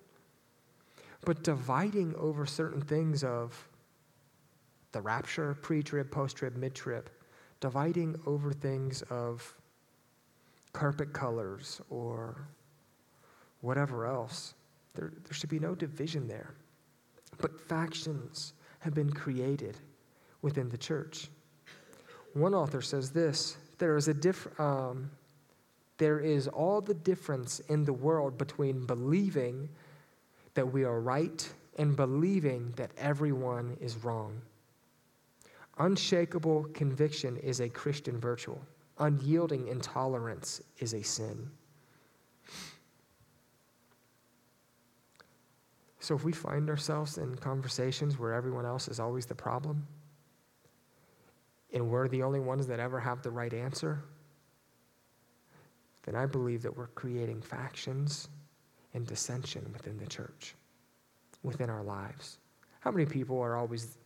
But dividing over certain things of the rapture, pre trib, post trib, mid trib, dividing over things of carpet colors or whatever else. There, there should be no division there. But factions have been created within the church. One author says this there is, a diff, um, there is all the difference in the world between believing that we are right and believing that everyone is wrong. Unshakable conviction is a Christian virtue. Unyielding intolerance is a sin. So if we find ourselves in conversations where everyone else is always the problem, and we're the only ones that ever have the right answer, then I believe that we're creating factions and dissension within the church, within our lives. How many people are always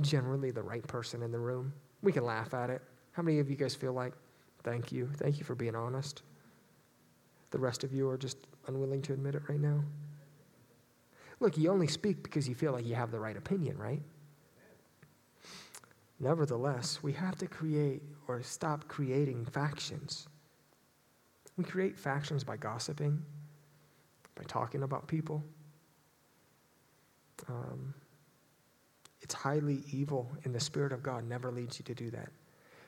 generally the right person in the room? We can laugh at it. How many of you guys feel like, thank you, thank you for being honest? The rest of you are just unwilling to admit it right now? Look, you only speak because you feel like you have the right opinion, right? Nevertheless, we have to create or stop creating factions. We create factions by gossiping, by talking about people. Um, it's highly evil, and the Spirit of God never leads you to do that.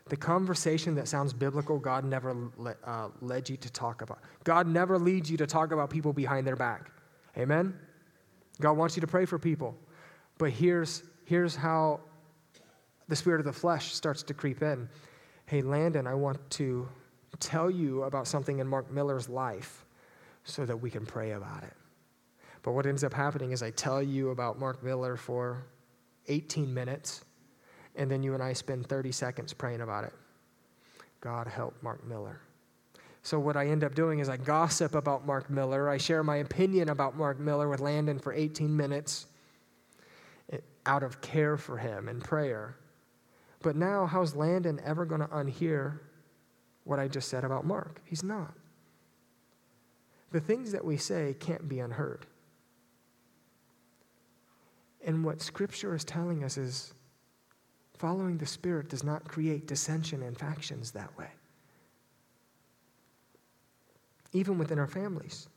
The conversation that sounds biblical, God never le- uh, led you to talk about. God never leads you to talk about people behind their back. Amen? God wants you to pray for people. But here's, here's how the spirit of the flesh starts to creep in. Hey, Landon, I want to tell you about something in Mark Miller's life so that we can pray about it. But what ends up happening is I tell you about Mark Miller for 18 minutes and then you and I spend 30 seconds praying about it. God help Mark Miller. So, what I end up doing is I gossip about Mark Miller. I share my opinion about Mark Miller with Landon for 18 minutes eh, out of care for him and prayer. But now, how's Landon ever going to unhear what I just said about Mark? He's not. The things that we say can't be unheard. And what Scripture is telling us is following the Spirit does not create dissension and factions that way even within our families.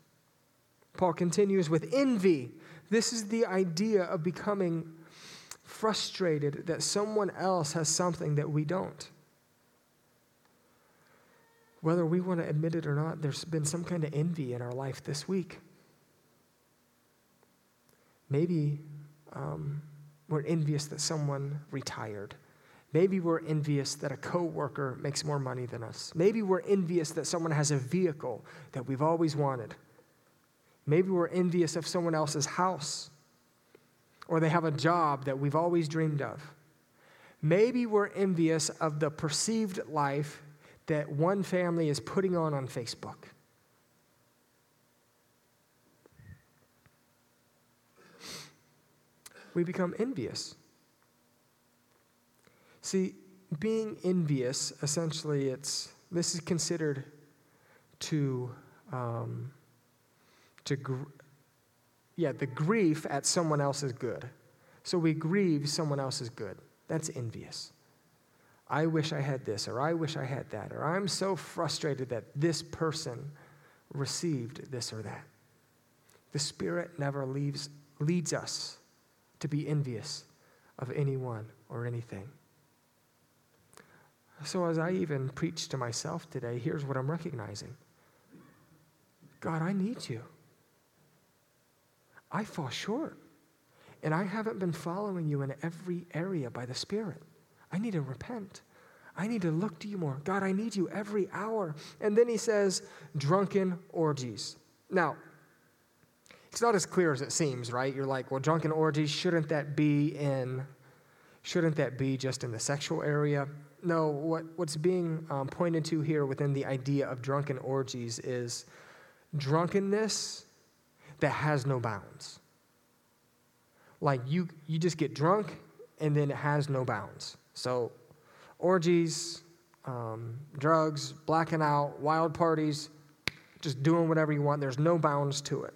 Paul continues with envy. This is the idea of becoming frustrated that someone else has something that we don't. Whether we want to admit it or not, there's been some kind of envy in our life this week. Maybe um, we're envious that someone retired Maybe we're envious that a coworker makes more money than us. Maybe we're envious that someone has a vehicle that we've always wanted. Maybe we're envious of someone else's house or they have a job that we've always dreamed of. Maybe we're envious of the perceived life that one family is putting on on Facebook. We become envious. See, being envious, essentially, it's this is considered to um, to gr- yeah the grief at someone else's good. So we grieve someone else's good. That's envious. I wish I had this, or I wish I had that, or I'm so frustrated that this person received this or that. The Spirit never leaves, leads us to be envious of anyone or anything. So, as I even preach to myself today, here's what I'm recognizing God, I need you. I fall short. And I haven't been following you in every area by the Spirit. I need to repent. I need to look to you more. God, I need you every hour. And then he says, drunken orgies. Now, it's not as clear as it seems, right? You're like, well, drunken orgies, shouldn't that be in, shouldn't that be just in the sexual area? no, what, what's being um, pointed to here within the idea of drunken orgies is drunkenness that has no bounds. Like you, you just get drunk and then it has no bounds. So, orgies, um, drugs, blacking out, wild parties, just doing whatever you want. There's no bounds to it.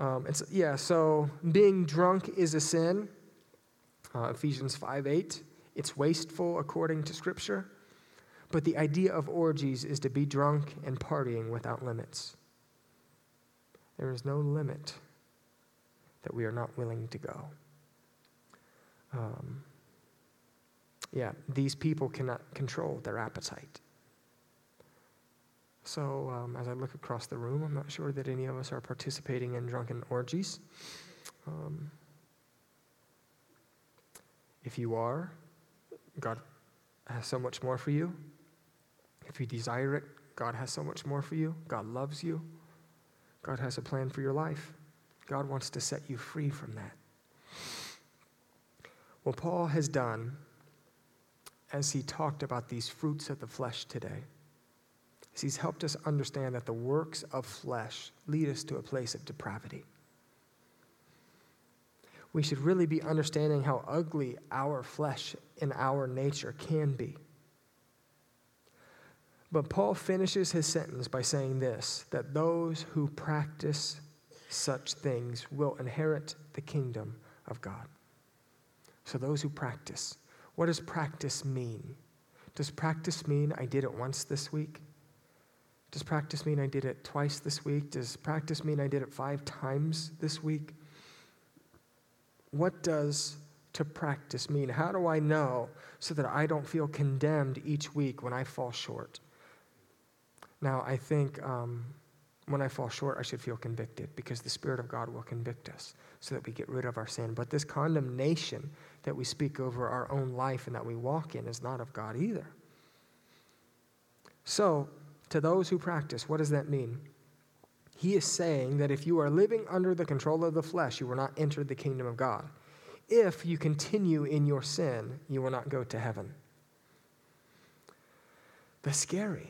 Um, yeah, so being drunk is a sin. Uh, Ephesians 5 8. It's wasteful according to Scripture. But the idea of orgies is to be drunk and partying without limits. There is no limit that we are not willing to go. Um, yeah, these people cannot control their appetite. So, um, as I look across the room, I'm not sure that any of us are participating in drunken orgies. Um, if you are, God has so much more for you. If you desire it, God has so much more for you. God loves you. God has a plan for your life. God wants to set you free from that. What Paul has done as he talked about these fruits of the flesh today is he's helped us understand that the works of flesh lead us to a place of depravity we should really be understanding how ugly our flesh and our nature can be. But Paul finishes his sentence by saying this that those who practice such things will inherit the kingdom of God. So, those who practice, what does practice mean? Does practice mean I did it once this week? Does practice mean I did it twice this week? Does practice mean I did it five times this week? What does to practice mean? How do I know so that I don't feel condemned each week when I fall short? Now, I think um, when I fall short, I should feel convicted because the Spirit of God will convict us so that we get rid of our sin. But this condemnation that we speak over our own life and that we walk in is not of God either. So, to those who practice, what does that mean? He is saying that if you are living under the control of the flesh, you will not enter the kingdom of God. If you continue in your sin, you will not go to heaven. That's scary.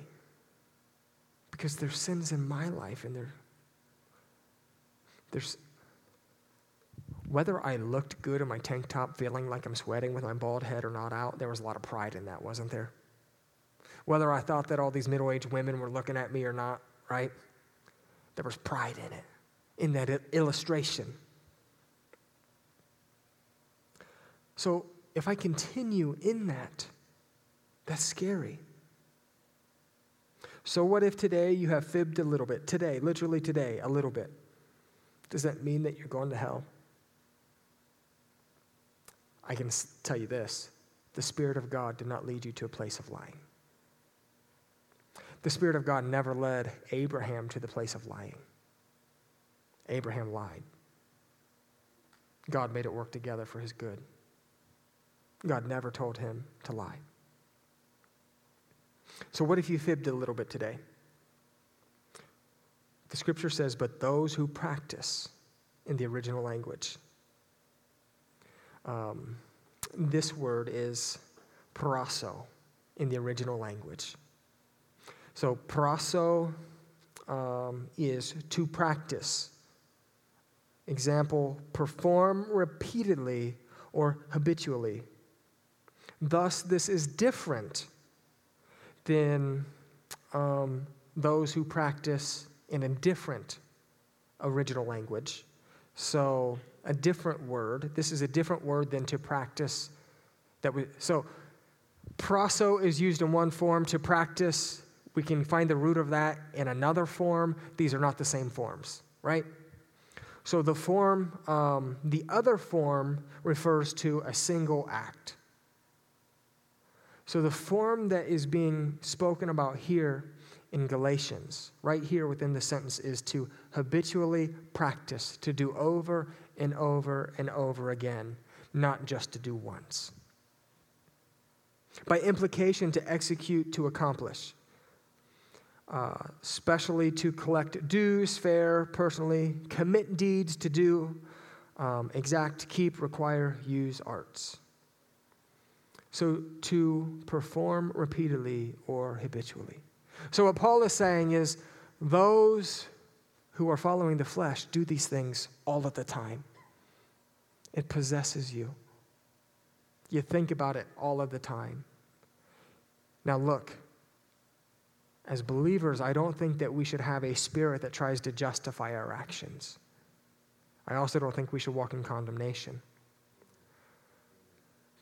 Because there's sins in my life, and there, there's whether I looked good in my tank top, feeling like I'm sweating with my bald head or not out, there was a lot of pride in that, wasn't there? Whether I thought that all these middle aged women were looking at me or not, right? There was pride in it, in that illustration. So if I continue in that, that's scary. So, what if today you have fibbed a little bit? Today, literally today, a little bit. Does that mean that you're going to hell? I can tell you this the Spirit of God did not lead you to a place of lying. The Spirit of God never led Abraham to the place of lying. Abraham lied. God made it work together for his good. God never told him to lie. So, what if you fibbed a little bit today? The scripture says, but those who practice in the original language. Um, this word is paraso in the original language. So, paraso um, is to practice. Example, perform repeatedly or habitually. Thus, this is different than um, those who practice in a different original language. So, a different word. This is a different word than to practice. That we, so, prasso is used in one form. To practice, we can find the root of that in another form. These are not the same forms, right? So, the form, um, the other form refers to a single act. So, the form that is being spoken about here in Galatians, right here within the sentence, is to habitually practice, to do over and over and over again, not just to do once. By implication, to execute, to accomplish. Uh, especially to collect dues, fare, personally, commit deeds to do, um, exact, keep, require, use arts. So to perform repeatedly or habitually. So, what Paul is saying is those who are following the flesh do these things all of the time. It possesses you. You think about it all of the time. Now, look, as believers, I don't think that we should have a spirit that tries to justify our actions. I also don't think we should walk in condemnation.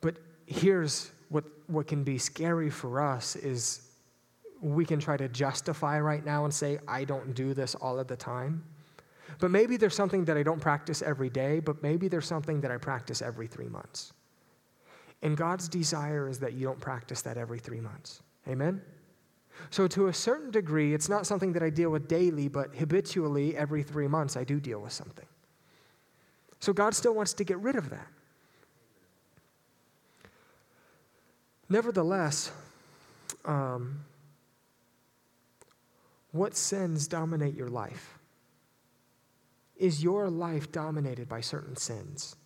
But here's what, what can be scary for us is we can try to justify right now and say, I don't do this all of the time. But maybe there's something that I don't practice every day, but maybe there's something that I practice every three months. And God's desire is that you don't practice that every three months. Amen? So, to a certain degree, it's not something that I deal with daily, but habitually, every three months, I do deal with something. So, God still wants to get rid of that. Nevertheless, um, what sins dominate your life? Is your life dominated by certain sins?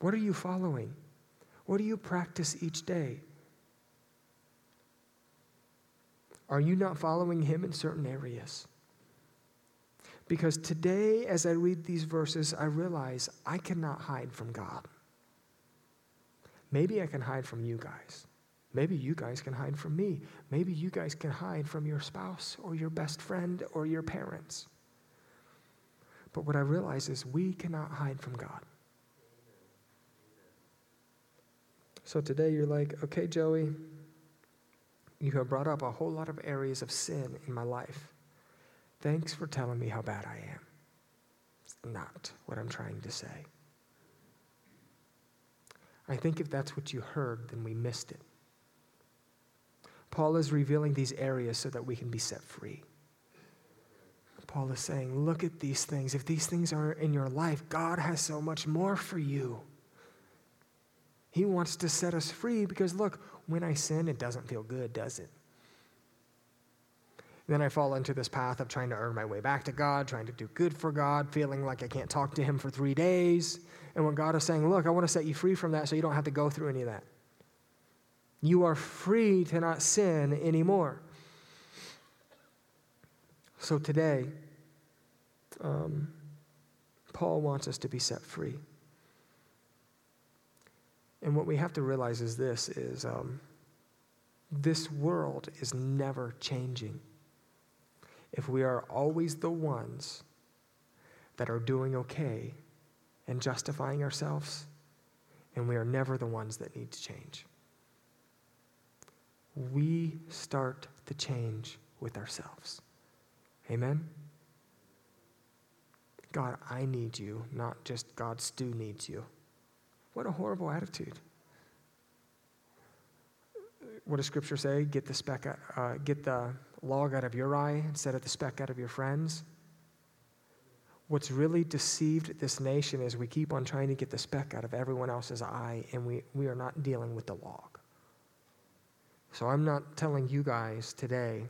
What are you following? What do you practice each day? Are you not following Him in certain areas? Because today, as I read these verses, I realize I cannot hide from God. Maybe I can hide from you guys. Maybe you guys can hide from me. Maybe you guys can hide from your spouse or your best friend or your parents. But what I realize is we cannot hide from God. So today you're like, okay, Joey, you have brought up a whole lot of areas of sin in my life. Thanks for telling me how bad I am. It's not what I'm trying to say. I think if that's what you heard, then we missed it. Paul is revealing these areas so that we can be set free. Paul is saying, Look at these things. If these things are in your life, God has so much more for you. He wants to set us free because, look, when I sin, it doesn't feel good, does it? Then I fall into this path of trying to earn my way back to God, trying to do good for God, feeling like I can't talk to Him for three days. And when God is saying, Look, I want to set you free from that so you don't have to go through any of that. You are free to not sin anymore. So today, um, Paul wants us to be set free. And what we have to realize is this is um, this world is never changing. If we are always the ones that are doing okay and justifying ourselves, and we are never the ones that need to change. We start the change with ourselves. Amen? God, I need you, not just God, Stu needs you. What a horrible attitude. What does Scripture say? Get the speck, uh, get the log out of your eye instead of the speck out of your friends. What's really deceived this nation is we keep on trying to get the speck out of everyone else's eye, and we, we are not dealing with the log. So I'm not telling you guys today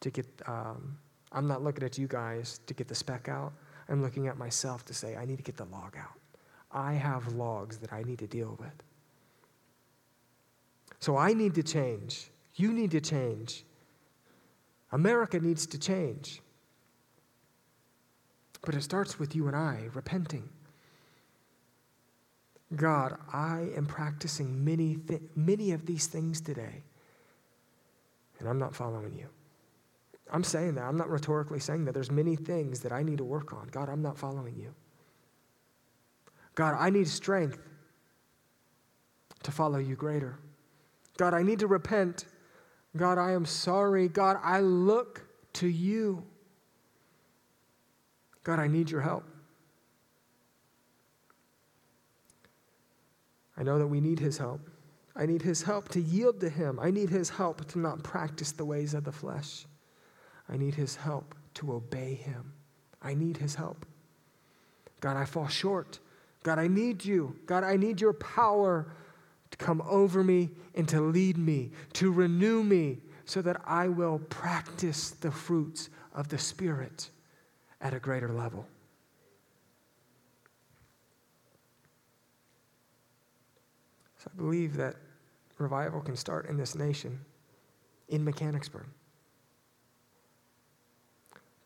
to get, um, I'm not looking at you guys to get the speck out. I'm looking at myself to say, I need to get the log out. I have logs that I need to deal with. So I need to change. You need to change. America needs to change. But it starts with you and I repenting. God, I am practicing many, th- many of these things today, and I'm not following you. I'm saying that. I'm not rhetorically saying that. There's many things that I need to work on. God, I'm not following you. God, I need strength to follow you greater. God, I need to repent. God, I am sorry. God, I look to you. God, I need your help. I know that we need his help. I need his help to yield to him. I need his help to not practice the ways of the flesh. I need his help to obey him. I need his help. God, I fall short. God, I need you. God, I need your power to come over me and to lead me, to renew me, so that I will practice the fruits of the Spirit at a greater level. So I believe that revival can start in this nation, in Mechanicsburg.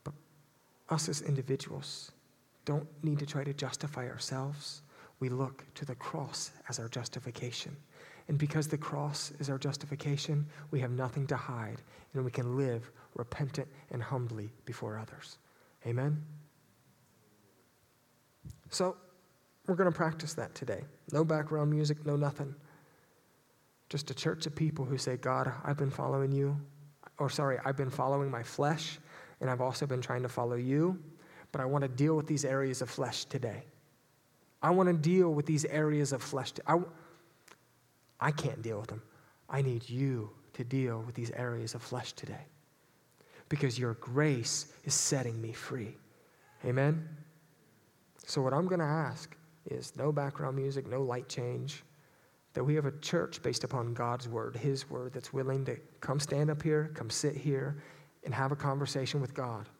But us as individuals don't need to try to justify ourselves. We look to the cross as our justification. And because the cross is our justification, we have nothing to hide, and we can live repentant and humbly before others. Amen? So, we're going to practice that today. No background music, no nothing. Just a church of people who say, God, I've been following you. Or, sorry, I've been following my flesh, and I've also been trying to follow you, but I want to deal with these areas of flesh today. I want to deal with these areas of flesh. I, I can't deal with them. I need you to deal with these areas of flesh today because your grace is setting me free. Amen? So, what I'm going to ask is no background music, no light change, that we have a church based upon God's word, His word, that's willing to come stand up here, come sit here, and have a conversation with God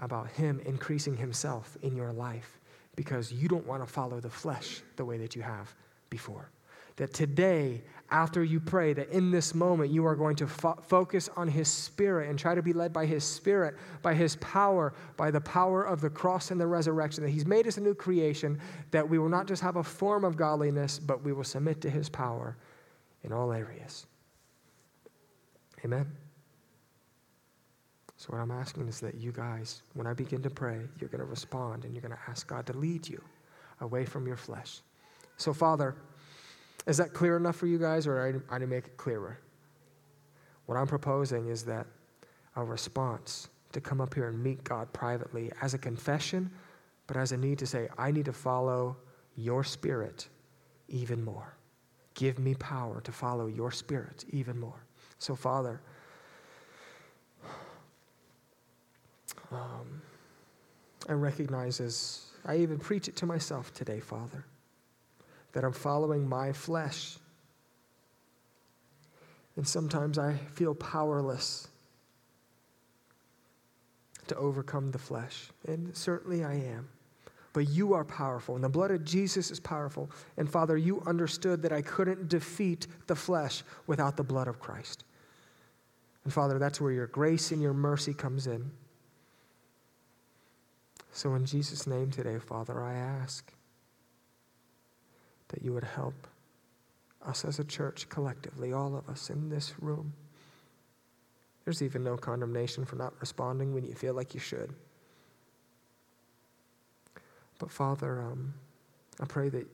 about Him increasing Himself in your life because you don't want to follow the flesh the way that you have before that today, after you pray, that in this moment you are going to fo- focus on His Spirit and try to be led by His Spirit, by His power, by the power of the cross and the resurrection, that He's made us a new creation, that we will not just have a form of godliness, but we will submit to His power in all areas. Amen? So, what I'm asking is that you guys, when I begin to pray, you're going to respond and you're going to ask God to lead you away from your flesh. So, Father, is that clear enough for you guys, or I, I to make it clearer? What I'm proposing is that a response to come up here and meet God privately as a confession, but as a need to say, I need to follow your spirit even more. Give me power to follow your spirit even more. So, Father, um, I recognize as I even preach it to myself today, Father that I'm following my flesh. And sometimes I feel powerless to overcome the flesh. And certainly I am. But you are powerful, and the blood of Jesus is powerful. And Father, you understood that I couldn't defeat the flesh without the blood of Christ. And Father, that's where your grace and your mercy comes in. So, in Jesus' name today, Father, I ask that you would help us as a church collectively, all of us in this room. There's even no condemnation for not responding when you feel like you should. But Father, um, I pray that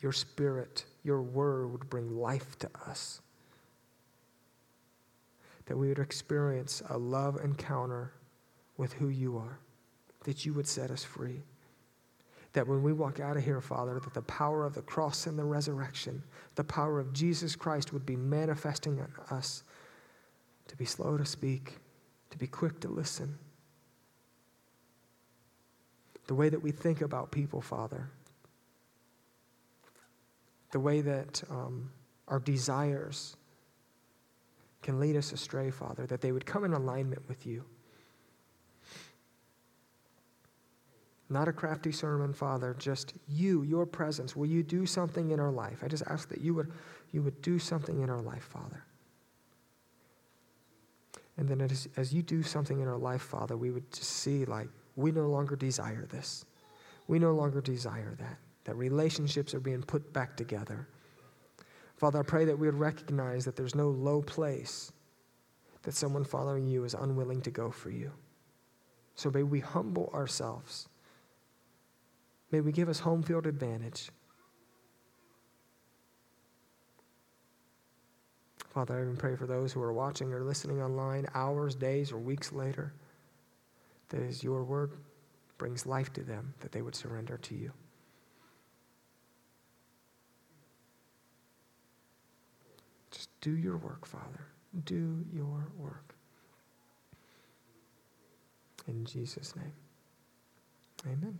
your spirit, your word would bring life to us. That we would experience a love encounter with who you are, that you would set us free. That when we walk out of here, Father, that the power of the cross and the resurrection, the power of Jesus Christ would be manifesting in us to be slow to speak, to be quick to listen. The way that we think about people, Father, the way that um, our desires can lead us astray, Father, that they would come in alignment with you. Not a crafty sermon, Father, just you, your presence. Will you do something in our life? I just ask that you would, you would do something in our life, Father. And then as, as you do something in our life, Father, we would just see like we no longer desire this. We no longer desire that that relationships are being put back together. Father, I pray that we would recognize that there's no low place that someone following you is unwilling to go for you. So may we humble ourselves. May we give us home field advantage. Father, I even pray for those who are watching or listening online hours, days, or weeks later, that as your word brings life to them, that they would surrender to you. Just do your work, Father. Do your work. In Jesus' name. Amen.